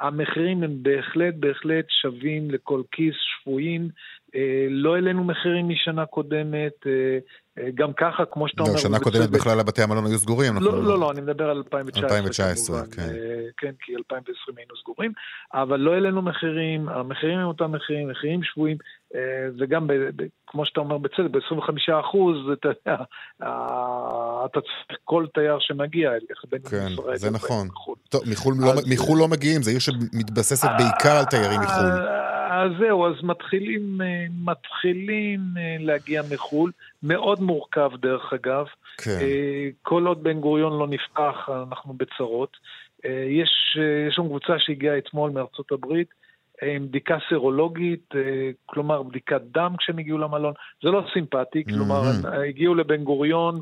המחירים הם בהחלט בהחלט שווים לכל כיס, שפויים, אה, לא העלינו מחירים משנה קודמת, אה, אה, גם ככה, כמו שאתה לא, אומר... לא, שנה קודמת בכלל הבתי המלון היו סגורים. לא, לא, לא, אני מדבר על 2019. 2019, כן. כן, כי 2020 היינו סגורים, אבל לא העלינו מחירים, המחירים הם אותם מחירים, מחירים שבויים, וגם, כמו שאתה אומר בצדק, ב-25 אחוז, אתה יודע, אתה צריך כל תייר שמגיע, בין כן, זה נכון. טוב, מחו"ל לא מגיעים, זו עיר שמתבססת בעיקר על תיירים מחו"ל. אז זהו, אז מתחילים, אה, מתחילים אה, להגיע מחו"ל, מאוד מורכב דרך אגב. כן. אה, כל עוד בן גוריון לא נפתח, אנחנו בצרות. יש, יש לנו קבוצה שהגיעה אתמול מארצות הברית עם בדיקה סרולוגית, כלומר בדיקת דם כשהם הגיעו למלון. זה לא סימפטי, כלומר, mm-hmm. הגיעו לבן גוריון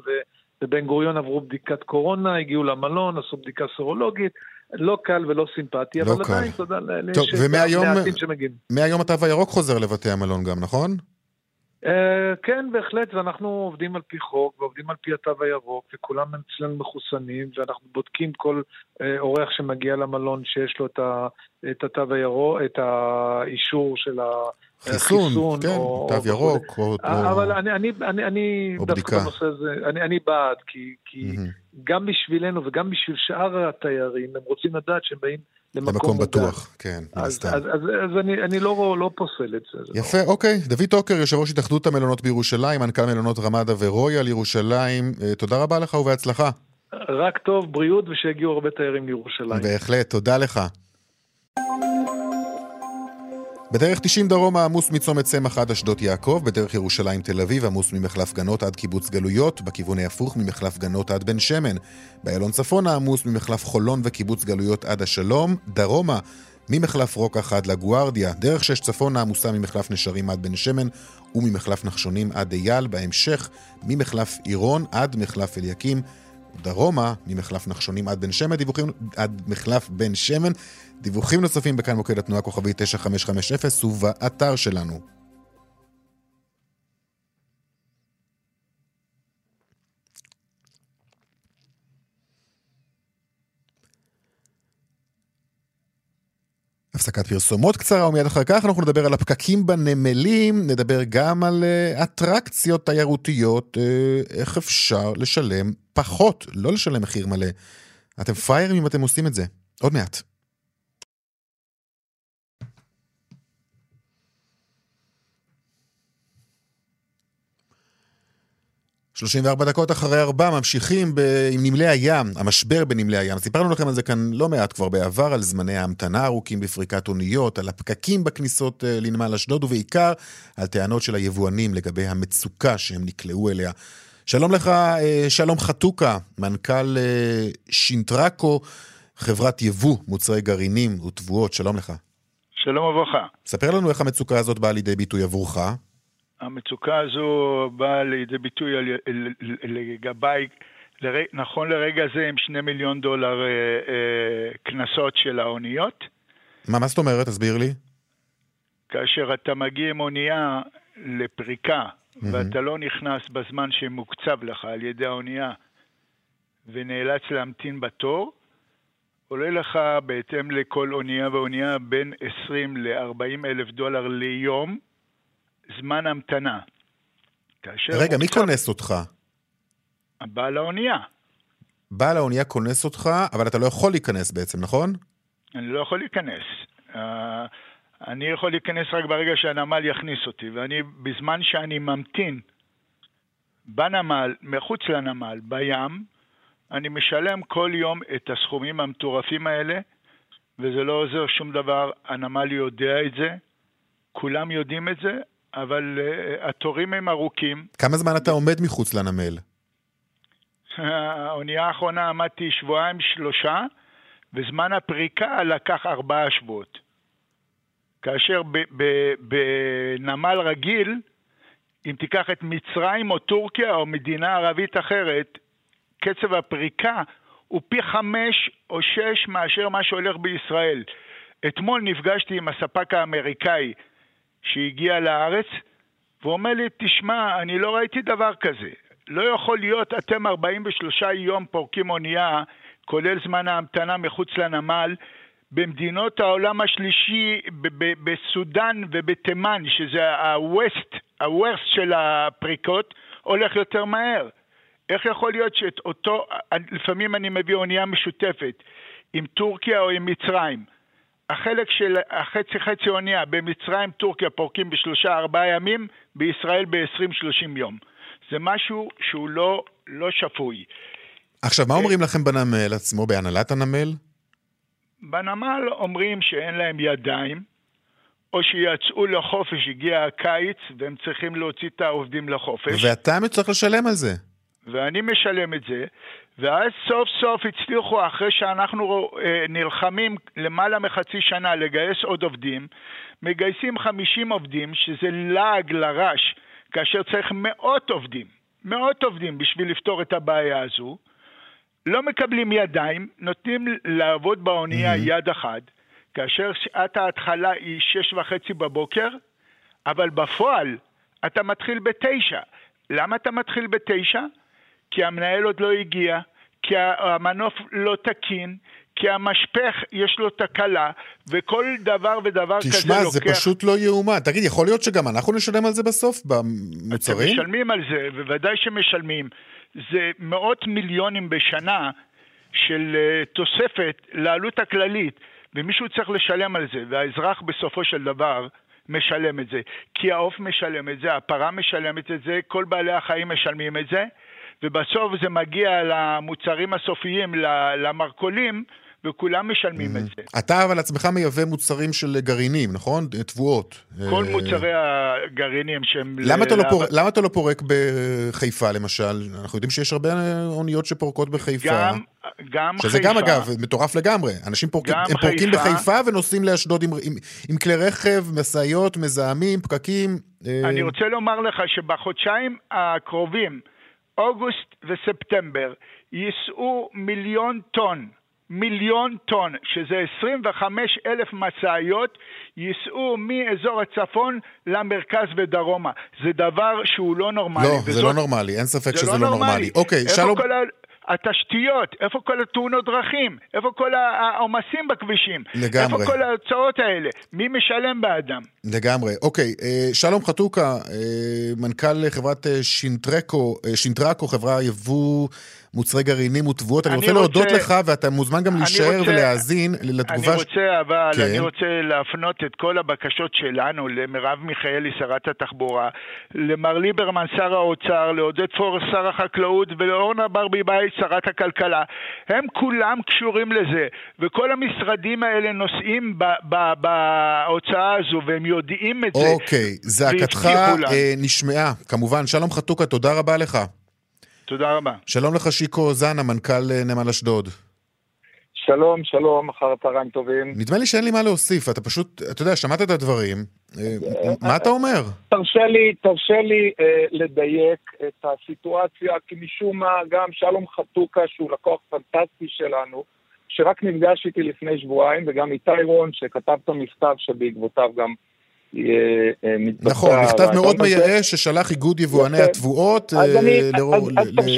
ובן גוריון עברו בדיקת קורונה, הגיעו למלון, עשו בדיקה סרולוגית. לא קל ולא סימפטי, לא אבל קל. עדיין, תודה לאלה שמעטים שמגיעים. מהיום התו הירוק חוזר לבתי המלון גם, נכון? Uh, כן, בהחלט, ואנחנו עובדים על פי חוק, ועובדים על פי התו הירוק, וכולם אצלנו מחוסנים, ואנחנו בודקים כל uh, אורח שמגיע למלון שיש לו את, ה, את התו הירוק, את האישור של ה... חיסון, חיסון כן, או, תו ירוק, או, או... אבל אני, אני, אני, אני או דווקא בדיקה. בנושא הזה, אני, אני בעד, כי, כי mm-hmm. גם בשבילנו וגם בשביל שאר התיירים, הם רוצים לדעת שהם באים למקום, למקום בטוח, כן, אז, אז, אז, אז, אז אני, אני לא, לא פוסל את זה. יפה, לא. אוקיי. דוד טוקר, יושב ראש התאחדות המלונות בירושלים, מנכ"ל מלונות רמדה ורויאל ירושלים, אה, תודה רבה לך ובהצלחה. רק טוב, בריאות, ושיגיעו הרבה תיירים לירושלים. בהחלט, תודה לך. בדרך 90 דרומה עמוס מצומת צמח עד אשדות יעקב, בדרך ירושלים תל אביב עמוס ממחלף גנות עד קיבוץ גלויות, בכיוון ההפוך ממחלף גנות עד בן שמן. באיילון צפונה עמוס ממחלף חולון וקיבוץ גלויות עד השלום, דרומה ממחלף רוקח עד לגוארדיה, דרך שש צפונה עמוסה ממחלף נשרים עד בן שמן וממחלף נחשונים עד אייל, בהמשך ממחלף עירון עד מחלף אליקים. דרומה, ממחלף נחשונים עד בן שמן, דיווחים עד מחלף בן שמן. דיווחים נוספים בכאן מוקד התנועה כוכבי 9550 ובאתר שלנו. הפסקת פרסומות קצרה, ומיד אחר כך אנחנו נדבר על הפקקים בנמלים, נדבר גם על uh, אטרקציות תיירותיות, uh, איך אפשר לשלם פחות, לא לשלם מחיר מלא. אתם פריירים אם אתם עושים את זה. עוד מעט. 34 דקות אחרי ארבע ממשיכים ב... עם נמלי הים, המשבר בנמלי הים. סיפרנו לכם על זה כאן לא מעט כבר בעבר, על זמני ההמתנה הארוכים בפריקת אוניות, על הפקקים בכניסות אה, לנמל אשדוד, ובעיקר על טענות של היבואנים לגבי המצוקה שהם נקלעו אליה. שלום לך, אה, שלום חתוקה, מנכ"ל אה, שינטרקו, חברת יבוא מוצרי גרעינים ותבואות, שלום לך. שלום וברכה. ספר לנו איך המצוקה הזאת באה לידי ביטוי עבורך. המצוקה הזו באה לידי ביטוי לגביי, נכון לרגע זה עם שני מיליון דולר אה, אה, קנסות של האוניות. מה, מה זאת אומרת? תסביר לי. כאשר אתה מגיע עם אונייה לפריקה, mm-hmm. ואתה לא נכנס בזמן שמוקצב לך על ידי האונייה, ונאלץ להמתין בתור, עולה לך בהתאם לכל אונייה ואונייה בין 20 ל-40 אלף דולר ליום, זמן המתנה. רגע, מי כונס אותך? בעל האונייה. בעל האונייה כונס אותך, אבל אתה לא יכול להיכנס בעצם, נכון? אני לא יכול להיכנס. Uh, אני יכול להיכנס רק ברגע שהנמל יכניס אותי, ואני, בזמן שאני ממתין בנמל, מחוץ לנמל, בים, אני משלם כל יום את הסכומים המטורפים האלה, וזה לא עוזר שום דבר, הנמל יודע את זה, כולם יודעים את זה, אבל uh, התורים הם ארוכים. כמה זמן אתה עומד מחוץ לנמל? האונייה האחרונה עמדתי שבועיים שלושה, וזמן הפריקה לקח ארבעה שבועות. כאשר בנמל רגיל, אם תיקח את מצרים או טורקיה או מדינה ערבית אחרת, קצב הפריקה הוא פי חמש או שש מאשר מה שהולך בישראל. אתמול נפגשתי עם הספק האמריקאי שהגיע לארץ, והוא אומר לי, תשמע, אני לא ראיתי דבר כזה. לא יכול להיות אתם 43 יום פורקים אונייה, כולל זמן ההמתנה מחוץ לנמל, במדינות העולם השלישי, בסודאן ובתימן, שזה ה-west, ה-worst של הפריקות, הולך יותר מהר. איך יכול להיות שאת אותו, לפעמים אני מביא אונייה משותפת עם טורקיה או עם מצרים. החלק של החצי חצי אונייה במצרים, טורקיה פורקים בשלושה ארבעה ימים, בישראל ב-20-30 יום. זה משהו שהוא לא, לא שפוי. עכשיו, מה אומרים לכם בנמל עצמו, בהנהלת הנמל? בנמל אומרים שאין להם ידיים, או שיצאו לחופש, הגיע הקיץ, והם צריכים להוציא את העובדים לחופש. ואתה צריך לשלם על זה. ואני משלם את זה, ואז סוף סוף הצליחו, אחרי שאנחנו אה, נלחמים למעלה מחצי שנה לגייס עוד עובדים, מגייסים 50 עובדים, שזה לעג לרש, כאשר צריך מאות עובדים, מאות עובדים בשביל לפתור את הבעיה הזו. לא מקבלים ידיים, נותנים לעבוד באונייה mm-hmm. יד אחת, כאשר שעת ההתחלה היא שש וחצי בבוקר, אבל בפועל אתה מתחיל בתשע. למה אתה מתחיל בתשע? כי המנהל עוד לא הגיע, כי המנוף לא תקין, כי המשפך יש לו תקלה, וכל דבר ודבר תשמע, כזה לוקח... תשמע, זה פשוט לא יאומן. תגיד, יכול להיות שגם אנחנו נשלם על זה בסוף, במוצרים? אתם משלמים על זה, בוודאי שמשלמים. זה מאות מיליונים בשנה של uh, תוספת לעלות הכללית, ומישהו צריך לשלם על זה, והאזרח בסופו של דבר משלם את זה. כי העוף משלם את זה, הפרה משלמת את זה, כל בעלי החיים משלמים את זה. ובסוף זה מגיע למוצרים הסופיים, למרכולים, וכולם משלמים את זה. אתה אבל עצמך מייבא מוצרים של גרעינים, נכון? תבואות. כל אה, מוצרי הגרעינים שהם... למה אתה, לא פורק, למה אתה לא פורק בחיפה למשל? אנחנו יודעים שיש הרבה אוניות שפורקות בחיפה. גם, גם שזה חיפה. גם אגב מטורף לגמרי. אנשים פורקים, הם חיפה. פורקים בחיפה ונוסעים לאשדוד עם, עם, עם כלי רכב, משאיות, מזהמים, פקקים. אה. אני רוצה לומר לך שבחודשיים הקרובים, אוגוסט וספטמבר ייסעו מיליון טון, מיליון טון, שזה 25 אלף משאיות, ייסעו מאזור הצפון למרכז ודרומה. זה דבר שהוא לא נורמלי. לא, וזאת... זה לא נורמלי, אין ספק שזה לא, לא נורמלי. נורמלי. אוקיי, שלום... כל. התשתיות, איפה כל התאונות דרכים, איפה כל העומסים בכבישים, לגמרי. איפה כל ההוצאות האלה, מי משלם בעדם? לגמרי. אוקיי, אה, שלום חתוקה, אה, מנכ"ל חברת אה, שינטרקו, שינטרקו, חברה יבוא מוצרי גרעינים ותבואות. אני, אני רוצה להודות לך, ואתה מוזמן גם להישאר רוצה, ולהאזין לתגובה... אני רוצה, אבל, כן. אני רוצה להפנות את כל הבקשות שלנו למרב מיכאלי, שרת התחבורה, למר ליברמן, שר האוצר, לעודד פורר, שר החקלאות, ולאורנה ברביבאי, שרת הכלכלה. הם כולם קשורים לזה, וכל המשרדים האלה נושאים בהוצאה הזו, והם יודעים את זה. אוקיי, זעקתך אה, נשמעה. כמובן, שלום חתוקה, תודה רבה לך. תודה רבה. שלום לך שיקו זנה, מנכ"ל אה, נמל אשדוד. שלום, שלום, אחר הצהריים טובים. נדמה לי שאין לי מה להוסיף, אתה פשוט, אתה יודע, שמעת את הדברים, אה, מה אתה אומר? תרשה לי, תרשה לי אה, לדייק את הסיטואציה, כי משום מה גם שלום חתוקה, שהוא לקוח פנטסטי שלנו, שרק נפגש איתי לפני שבועיים, וגם איתי רון, שכתב את המכתב שבעקבותיו גם אה, נכון, מכתב מאוד מייאש ששלח איגוד יבואני התבואות אה,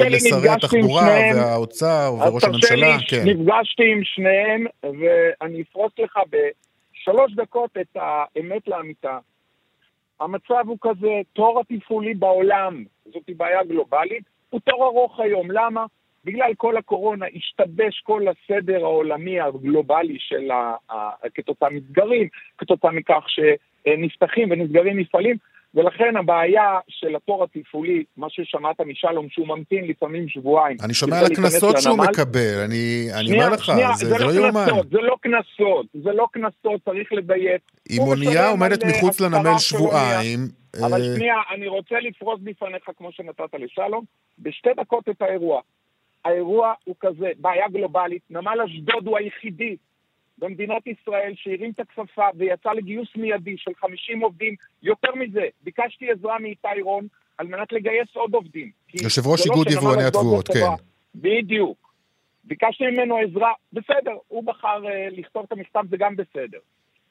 לשרי התחבורה והאוצר וראש הממשלה. כן. נפגשתי עם שניהם ואני אפרוס לך בשלוש דקות את האמת לאמיתה. המצב הוא כזה, תור התפעולי בעולם, זאת בעיה גלובלית, הוא תור ארוך היום. למה? בגלל כל הקורונה השתבש כל הסדר העולמי הגלובלי של ה... כתוצאה מסגרים, כתוצאה מכך ש... אה, נפתחים ונסגרים מפעלים, ולכן הבעיה של התור התפעולי, מה ששמעת משלום, שהוא ממתין לפעמים שבועיים. אני שומע על הקנסות שהוא מקבל, אני, אומר לך, שנייה, זה, זה, זה לא יאומן. זה לא קנסות, זה לא קנסות, צריך לדייק. אם אונייה עומדת מחוץ לנמל שבועיים... אבל אה, שנייה, אני רוצה לפרוס בפניך, כמו שנתת לשלום, בשתי דקות את האירוע. האירוע הוא כזה, בעיה גלובלית, נמל אשדוד הוא היחידי במדינת ישראל שהרים את הכפפה ויצא לגיוס מיידי של 50 עובדים. יותר מזה, ביקשתי עזרה מאיתי רון על מנת לגייס עוד עובדים. יושב ראש לא איגוד יבואני התבואות, כן. בדיוק. ביקשתי ממנו עזרה, בסדר, הוא בחר uh, לכתוב את המכתב, זה גם בסדר.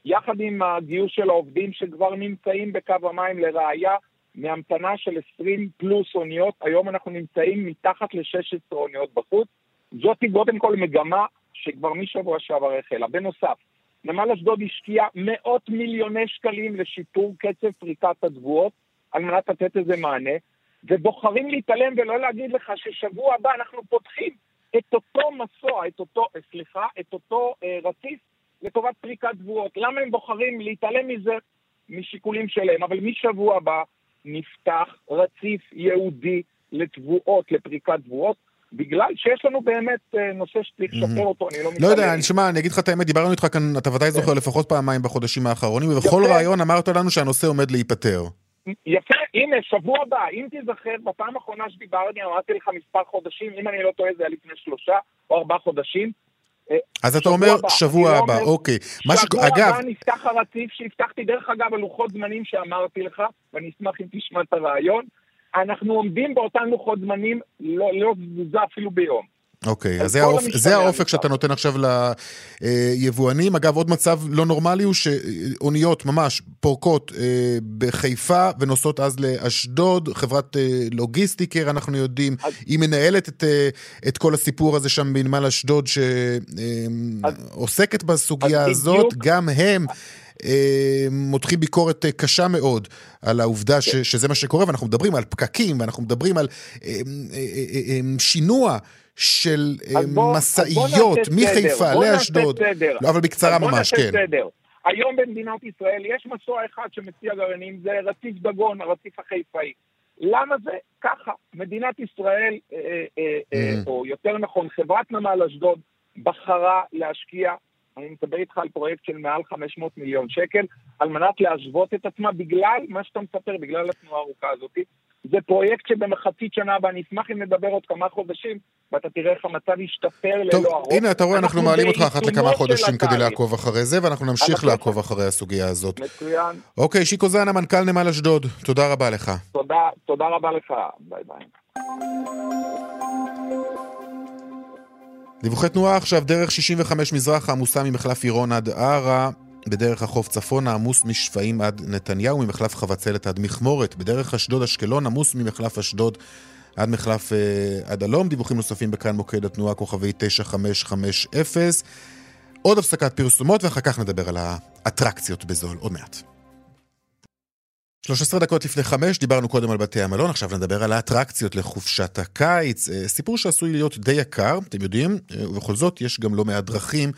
יחד עם הגיוס של העובדים שכבר נמצאים בקו המים לראיה, מהמתנה של 20 פלוס אוניות, היום אנחנו נמצאים מתחת ל-16 אוניות בחוץ. זאת קודם כל מגמה שכבר משבוע שעבר החלה. בנוסף, נמל אשדוד השקיע מאות מיליוני שקלים לשיפור קצב פריקת התבואות על מנת לתת איזה מענה, ובוחרים להתעלם ולא להגיד לך ששבוע הבא אנחנו פותחים את אותו מסוע, את אותו, סליחה, את אותו אה, רציף לטובת פריקת תבואות. למה הם בוחרים להתעלם מזה? משיקולים שלהם, אבל משבוע הבא נפתח רציף ייעודי לתבואות, לפריקת תבואות. בגלל שיש לנו באמת אה, נושא שצריך לשפר אותו, אני לא מתעלם. לא יודע, אני שמע, אני אגיד לך את האמת, דיברנו איתך כאן, אתה ודאי זוכר לפחות פעמיים בחודשים האחרונים, ובכל ראיון אמרת לנו שהנושא עומד להיפטר. יפה, הנה, שבוע הבא, אם תיזכר, בפעם האחרונה שדיברתי, אמרתי לך מספר חודשים, אם אני לא טועה זה היה לפני שלושה או ארבעה חודשים. אה, אז אתה אומר שבוע לא הבא, אוקיי. שבוע הבא נפתח הרציף שהבטחתי, דרך אגב, על לוחות זמנים שאמרתי לך, ואני אשמח אם תשמע את הרעיון. אנחנו עומדים באותן לוחות זמנים, לא, לא תזוזה אפילו ביום. אוקיי, אז זה, האופ... זה האופק שאתה נותן עכשיו ליבואנים. אגב, עוד מצב לא נורמלי הוא שאוניות ממש פורקות אה, בחיפה ונוסעות אז לאשדוד, חברת אה, לוגיסטיקר, אנחנו יודעים, אז... היא מנהלת את, אה, את כל הסיפור הזה שם בנמל אשדוד שעוסקת בסוגיה הזאת, בדיוק... גם הם. מותחים ביקורת קשה מאוד על העובדה ש, שזה מה שקורה, ואנחנו מדברים על פקקים, ואנחנו מדברים על שינוע של בוא, משאיות מחיפה לאשדוד. לא, אבל בקצרה ממש, כן. סדר. היום במדינת ישראל יש מסוע אחד שמציע גרעינים, זה רציף דגון, הרציף החיפאי. למה זה? ככה, מדינת ישראל, אה, אה, אה, mm. או יותר נכון, חברת נמל אשדוד, בחרה להשקיע, אני מדבר איתך על פרויקט של מעל 500 מיליון שקל, על מנת להשביח את עצמה בגלל מה שאתה מספר, בגלל התנועה הארוכה הזאת. זה פרויקט שבמחצית שנה הבאה, אני אשמח אם נדבר עוד כמה חודשים, ואתה תראה איך המצב ישתפר לאין ערוך. טוב, הנה, אתה רואה, אנחנו מעלים אותך אחת לכמה חודשים כדי לעקוב אחרי זה, ואנחנו נמשיך לעקוב אחרי הסוגיה הזאת. מצוין. אוקיי, שיקו זנה, מנכ"ל נמל אשדוד, תודה רבה לך. תודה, תודה רבה לך, ביי ביי. דיווחי תנועה עכשיו, דרך 65 מזרח עמוסה ממחלף עירון עד ערה. בדרך החוף צפונה עמוס משפעים עד נתניהו, ממחלף חבצלת עד מכמורת. בדרך אשדוד אשקלון עמוס ממחלף אשדוד עד מחלף אה, עד הלום. דיווחים נוספים בכאן מוקד התנועה כוכבי 9550. עוד הפסקת פרסומות ואחר כך נדבר על האטרקציות בזול עוד מעט. 13 דקות לפני חמש, דיברנו קודם על בתי המלון, עכשיו נדבר על האטרקציות לחופשת הקיץ. אה, סיפור שעשוי להיות די יקר, אתם יודעים, אה, ובכל זאת יש גם לא מעט דרכים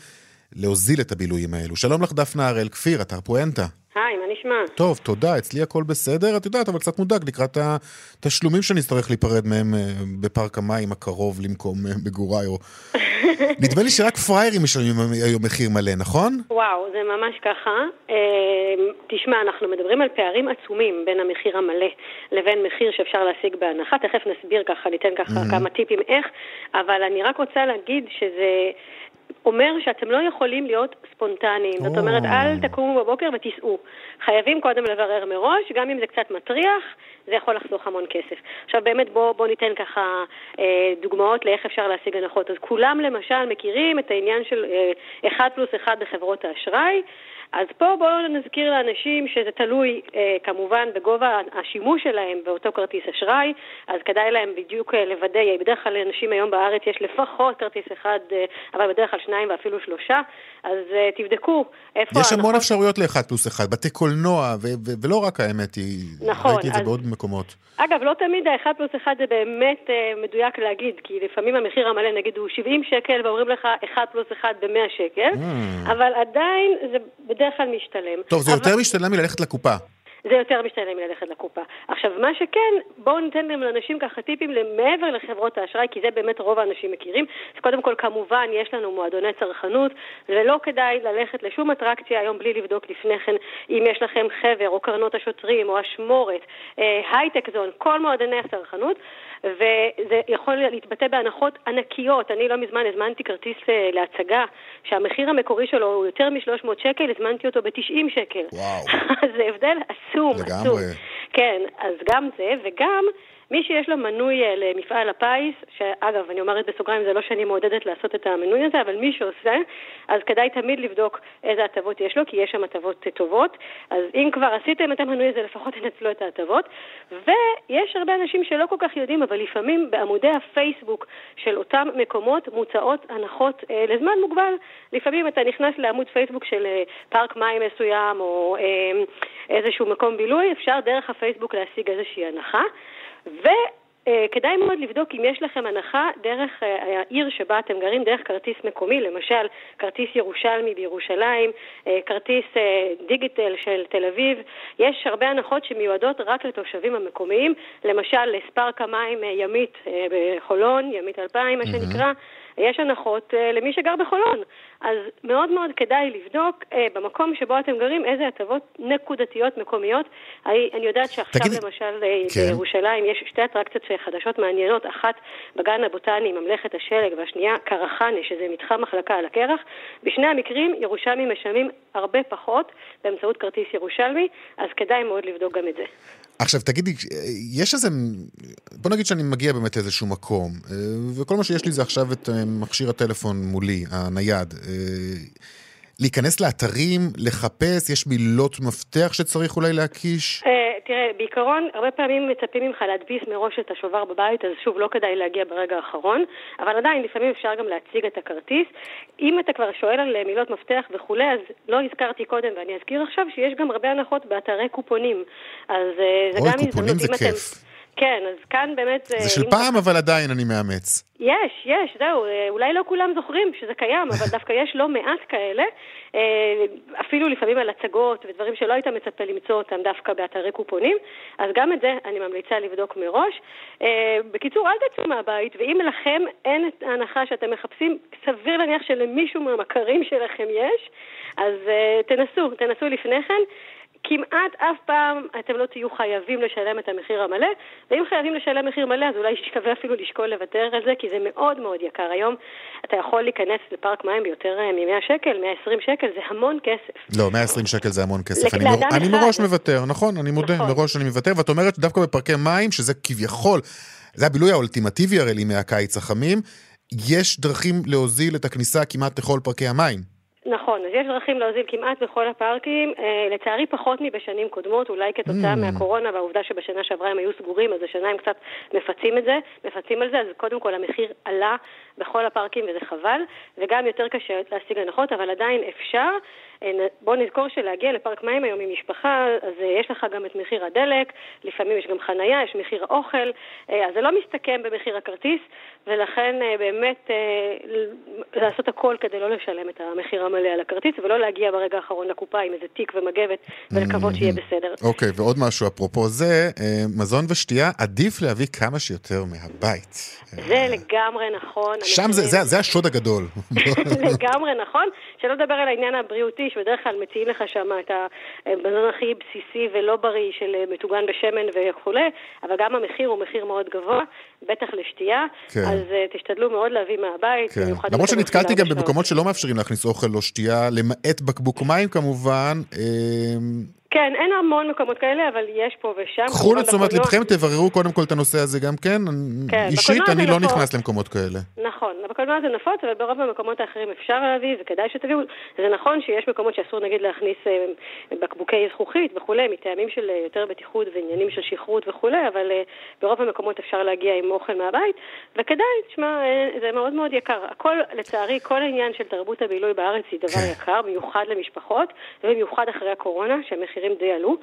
להוזיל את הבילויים האלו. שלום לך דפנה הראל כפיר, אתר פואנטה. היי, מה נשמע? טוב, תודה, אצלי הכל בסדר. את יודעת, אבל קצת מודאג לקראת התשלומים שנצטרך להיפרד מהם אה, בפארק המים הקרוב למקום מגוריי. או... (laughs) נדמה לי שרק פראיירים משלמים היום מחיר מלא, נכון? וואו, זה ממש ככה. אה, תשמע, אנחנו מדברים על פערים עצומים בין המחיר המלא לבין מחיר שאפשר להשיג בהנחה. תכף נסביר ככה, ניתן ככה. כמה טיפים איך, אבל אני רק רוצה להגיד שזה... אומר שאתם לא יכולים להיות ספונטניים. זאת אומרת, אל תקומו בבוקר ותיסעו. חייבים קודם לברר מראש, גם אם זה קצת מטריח, זה יכול לחסוך המון כסף. עכשיו באמת בואו בוא ניתן ככה אה, דוגמאות לאיך אפשר להשיג הנחות. אז כולם למשל מכירים את העניין של אה, 1 פלוס 1 בחברות האשראי. אז פה בואו נזכיר לאנשים שזה תלוי אה, כמובן בגובה השימוש שלהם באותו כרטיס אשראי, אז כדאי להם בדיוק אה, לוודא, בדרך כלל לאנשים היום בארץ יש לפחות כרטיס אחד, אה, אבל בדרך כלל שניים ואפילו שלושה, אז אה, תבדקו איפה... יש המון אפשרויות לאחד פלוס אחד, בתי קולנוע, ו- ו- ולא רק האמת היא, נכון, ראיתי את זה אז... בעוד מקומות. אגב, לא תמיד האחד פלוס אחד זה באמת אה, מדויק להגיד, כי לפעמים המחיר המלא נגיד הוא 70 שקל ואומרים לך אחד פלוס אחד ב-100 שקל, mm. אבל עדיין זה בדרך כלל משתלם. טוב, זה אבל... יותר משתלם מללכת לקופה. זה יותר משתלם מללכת לקופה. עכשיו, מה שכן, בואו ניתן גם לאנשים ככה טיפים מעבר לחברות האשראי, כי זה באמת רוב האנשים מכירים. אז קודם כל, כמובן, יש לנו מועדוני צרכנות, ולא כדאי ללכת לשום אטרקציה היום בלי לבדוק לפני כן אם יש לכם חבר, או קרנות השוטרים, או אשמורת, אה, הייטק זון, כל מועדוני הצרכנות. וזה יכול להתבטא בהנחות ענקיות. אני לא מזמן הזמנתי כרטיס אה, להצגה, שהמחיר המקורי שלו הוא יותר מ-300 שקל, הזמנתי אותו ב-90 שקל. וואו. (laughs) זה הבדל עצום, לגמרי. עצום. כן, אז גם זה, וגם... מי שיש לו מנוי אה, למפעל הפיס, שאגב, אני אומרת בסוגריים, זה לא שאני מעודדת לעשות את המנוי הזה, אבל מי שעושה, אז כדאי תמיד לבדוק איזה הטבות יש לו, כי יש שם הטבות טובות. אז אם כבר עשיתם את המנוי הזה, לפחות (laughs) תנצלו את ההטבות. ויש הרבה אנשים שלא כל כך יודעים, אבל לפעמים בעמודי הפייסבוק של אותם מקומות מוצעות הנחות אה, לזמן מוגבל. לפעמים אתה נכנס לעמוד פייסבוק של אה, פארק מים מסוים, או אה, איזשהו מקום בילוי, אפשר דרך הפייסבוק להשיג איזושהי הנחה. וכדאי מאוד לבדוק אם יש לכם הנחה דרך אה, העיר שבה אתם גרים, דרך כרטיס מקומי, למשל כרטיס ירושלמי בירושלים, אה, כרטיס אה, דיגיטל של תל אביב. יש הרבה הנחות שמיועדות רק לתושבים המקומיים, למשל לספארק המים ימית בחולון, ימית 2000 מה שנקרא. יש הנחות למי שגר בחולון. אז מאוד מאוד כדאי לבדוק אה, במקום שבו אתם גרים איזה הטבות נקודתיות מקומיות. אני, אני יודעת שעכשיו תגיד... למשל אה, כן. בירושלים יש שתי אטרקציות חדשות מעניינות, אחת בגן הבוטני ממלכת השלג והשנייה קרחנה, שזה מתחם מחלקה על הקרח. בשני המקרים ירושלמים משלמים הרבה פחות באמצעות כרטיס ירושלמי, אז כדאי מאוד לבדוק גם את זה. עכשיו תגידי, יש איזה, בוא נגיד שאני מגיע באמת לאיזשהו מקום, אה, וכל מה שיש לי זה עכשיו את מכשיר הטלפון מולי, הנייד. להיכנס לאתרים, לחפש, יש מילות מפתח שצריך אולי להקיש? אה, תראה, בעיקרון, הרבה פעמים מצפים ממך להדפיס מראש את השובר בבית, אז שוב, לא כדאי להגיע ברגע האחרון, אבל עדיין, לפעמים אפשר גם להציג את הכרטיס. אם אתה כבר שואל על מילות מפתח וכולי, אז לא הזכרתי קודם, ואני אזכיר עכשיו שיש גם הרבה הנחות באתרי קופונים. אז אה, זה אוי, גם הזדמנות, אם אתם... כן, אז כאן באמת... זה של פעם, אבל עדיין אני מאמץ. יש, יש, זהו, אה, אולי לא כולם זוכרים שזה קיים, אבל (laughs) דווקא יש לא מעט כאלה, אה, אפילו לפעמים על הצגות ודברים שלא היית מצפה למצוא אותם דווקא באתרי קופונים, אז גם את זה אני ממליצה לבדוק מראש. אה, בקיצור, אל תצאו מהבית, ואם לכם אין את ההנחה שאתם מחפשים, סביר להניח שלמישהו מהמכרים שלכם יש, אז תנסו, תנסו לפני כן. כמעט אף פעם אתם לא תהיו חייבים לשלם את המחיר המלא, ואם חייבים לשלם מחיר מלא, אז אולי שווה אפילו לשקול לוותר על זה, כי זה מאוד מאוד יקר. היום אתה יכול להיכנס לפארק מים ביותר אה, מ-100 שקל, 120 שקל, זה המון כסף. לא, 120 שקל זה המון כסף. אני, מר... אני מראש מוותר, נכון, אני מודה, נכון. מראש אני מוותר, ואת אומרת שדווקא בפארקי מים, שזה כביכול, זה הבילוי האולטימטיבי הרי לימי הקיץ החמים, יש דרכים להוזיל את הכניסה כמעט לכל פארקי המים. נכון, אז יש דרכים להוזיל כמעט בכל הפארקים, אה, לצערי פחות מבשנים קודמות, אולי כתוצאה mm. מהקורונה והעובדה שבשנה שעברה הם היו סגורים, אז השנה הם קצת מפצים את זה, מפצים על זה, אז קודם כל המחיר עלה בכל הפארקים וזה חבל, וגם יותר קשה להשיג הנחות, אבל עדיין אפשר. אה, בוא נזכור שלהגיע לפארק מים היום עם משפחה, אז אה, יש לך גם את מחיר הדלק, לפעמים יש גם חנייה, יש מחיר האוכל, אה, אז זה לא מסתכם במחיר הכרטיס, ולכן באמת לעשות הכל כדי לא לשלם את המחיר המלא על הכרטיס, ולא להגיע ברגע האחרון לקופה עם איזה תיק ומגבת, ולקוות שיהיה בסדר. אוקיי, okay, ועוד משהו, אפרופו זה, מזון ושתייה, עדיף להביא כמה שיותר מהבית. זה לגמרי נכון. שם זה, זה, זה השוד הגדול. (laughs) לגמרי נכון, שלא לדבר על העניין הבריאותי, שבדרך כלל מציעים לך שם את המזון הכי בסיסי ולא בריא של מטוגן בשמן וכולי, אבל גם המחיר הוא מחיר מאוד גבוה, בטח לשתייה, כן. אז uh, תשתדלו מאוד להביא מהבית. כן. למרות שנתקלתי גם במקומות שלא מאפשרים להכניס אוכל או שתייה, למעט בקבוק מים כמובן. אה... כן, אין המון מקומות כאלה, אבל יש פה ושם. קחו לתשומת לבכם, תבררו קודם כל את הנושא הזה גם כן. כן אישית, אני לא נכנס למקומות כאלה. נכון, בקולנוע זה נפוץ, אבל ברוב המקומות האחרים אפשר להביא, וכדאי שתביאו. זה נכון שיש מקומות שאסור נגיד להכניס אה, בקבוקי זכוכית וכולי, מטעמים של אה, יותר בטיחות ועניינים של שכרות וכולי, אבל אה, ברוב המקומות אפשר להגיע עם אוכל מהבית, וכדאי, תשמע, זה מאוד מאוד יקר. הכל, לצערי, כל העניין של תרבות הבילוי בארץ היא דבר כן. יקר, במיוחד למשפחות, ובמיוחד אחרי הקורונה, שהמחירים המחירים די עלו,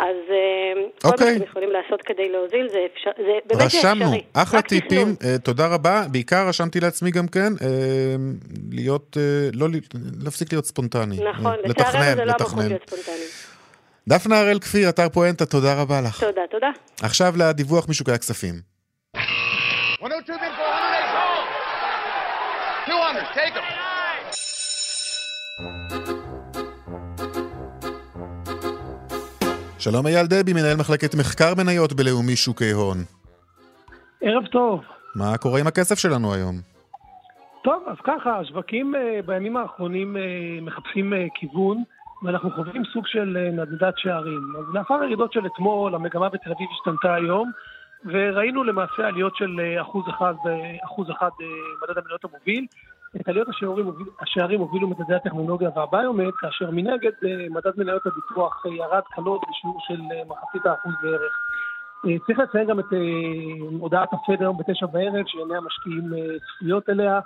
אז אה, כל מה אוקיי. שאתם יכולים לעשות כדי להוזיל זה, אפשר, זה באמת רשמנו, אפשרי. אחלה טיפים, uh, תודה רבה. בעיקר רשמתי לעצמי גם כן, uh, להיות, uh, לא, להפסיק להיות ספונטני. נכון, לצערנו זה לא המקום להיות ספונטני. דפנה הראל כפיר, אתר פואנטה, תודה רבה לך. תודה, תודה. עכשיו לדיווח משוקי הכספים. 200, take them. שלום אייל דבי, מנהל מחלקת מחקר מניות בלאומי שוקי הון. ערב טוב. מה קורה עם הכסף שלנו היום? טוב, אז ככה, השווקים uh, בימים האחרונים uh, מחפשים uh, כיוון, ואנחנו חווים סוג של נדדת שערים. אז לאחר הירידות של אתמול, המגמה בתל אביב השתנתה היום, וראינו למעשה עליות של אחוז אחד, אחוז אחד מדד המניות המוביל. את עליות השערים, השערים הובילו מדדי הטכנולוגיה והביומט, כאשר מנגד מדד מניות הביטוח ירד קלות בשיעור של מחצית האחוז בערך. צריך לציין גם את הודעת הפד היום בתשע בערב, שעיני המשקיעים צפויות אליה.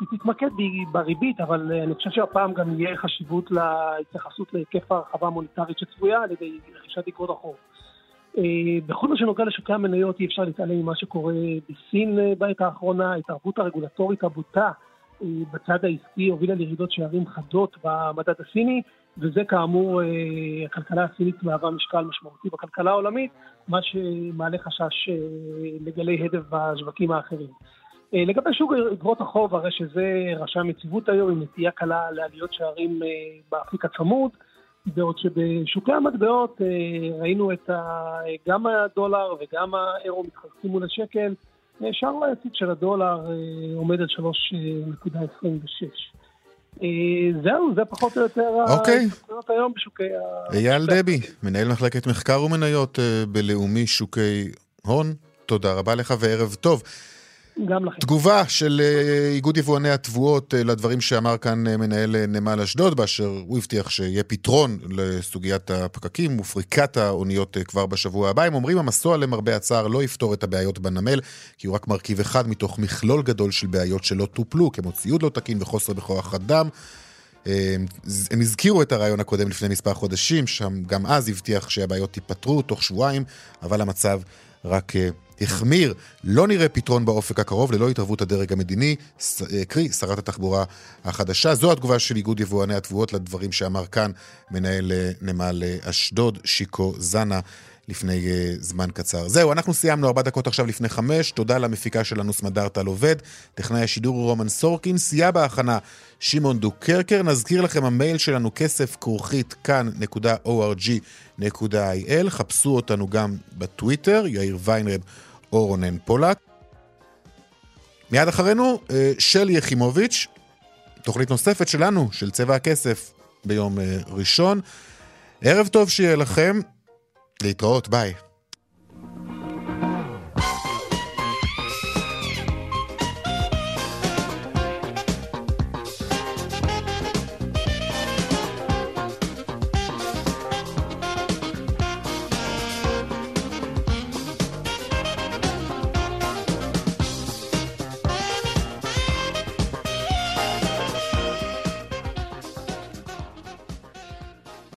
היא תתמקד בריבית, אבל אני חושב שהפעם גם יהיה חשיבות להתייחסות להיקף ההרחבה המוניטרית שצפויה על ידי רכישת אגרות החוב. בכל מה שנוגע לשוקי המניות אי אפשר להתעלם ממה שקורה בסין בעת האחרונה, ההתערבות הרגולטורית הבוטה בצד העסקי הובילה לירידות שערים חדות במדד הסיני, וזה כאמור, הכלכלה הסינית מהווה משקל משמעותי בכלכלה העולמית, מה שמעלה חשש לגלי הדף בשווקים האחרים. לגבי שוק אגרות החוב, הרי שזה רשם יציבות היום עם נטייה קלה לעליות שערים באפיק הצמוד, בעוד שבשוקי המטבעות ראינו את גם הדולר וגם האירו מתחזקים מול השקל, שער היציב של הדולר עומד על 3.26. זהו, זה פחות או יותר אוקיי. היום בשוקי ה... אייל דבי, מנהל מחלקת מחקר ומניות בלאומי שוקי הון, תודה רבה לך וערב טוב. גם לכם. תגובה של איגוד יבואני התבואות לדברים שאמר כאן מנהל נמל אשדוד, באשר הוא הבטיח שיהיה פתרון לסוגיית הפקקים ופריקת האוניות כבר בשבוע הבא. הם אומרים המסוע למרבה הצער לא יפתור את הבעיות בנמל, כי הוא רק מרכיב אחד מתוך מכלול גדול של בעיות שלא טופלו, כמו ציוד לא תקין וחוסר בכוח אדם. הם הזכירו את הרעיון הקודם לפני מספר חודשים, שם גם אז הבטיח שהבעיות ייפתרו תוך שבועיים, אבל המצב רק החמיר. לא נראה פתרון באופק הקרוב ללא התערבות הדרג המדיני, קרי שרת התחבורה החדשה. זו התגובה של איגוד יבואני התבואות לדברים שאמר כאן מנהל נמל אשדוד, שיקו זנה. לפני uh, זמן קצר. זהו, אנחנו סיימנו ארבע דקות עכשיו לפני חמש. תודה למפיקה שלנו סמדארטל עובד. טכנאי השידור הוא רומן סורקין. סייע בהכנה שמעון דוקרקר. נזכיר לכם, המייל שלנו כסף כרוכית כאן.org.il. חפשו אותנו גם בטוויטר, יאיר ויינרב או רונן פולק. מיד אחרינו, אה, שלי יחימוביץ', תוכנית נוספת שלנו, של צבע הכסף, ביום אה, ראשון. ערב טוב שיהיה לכם. להתראות, ביי.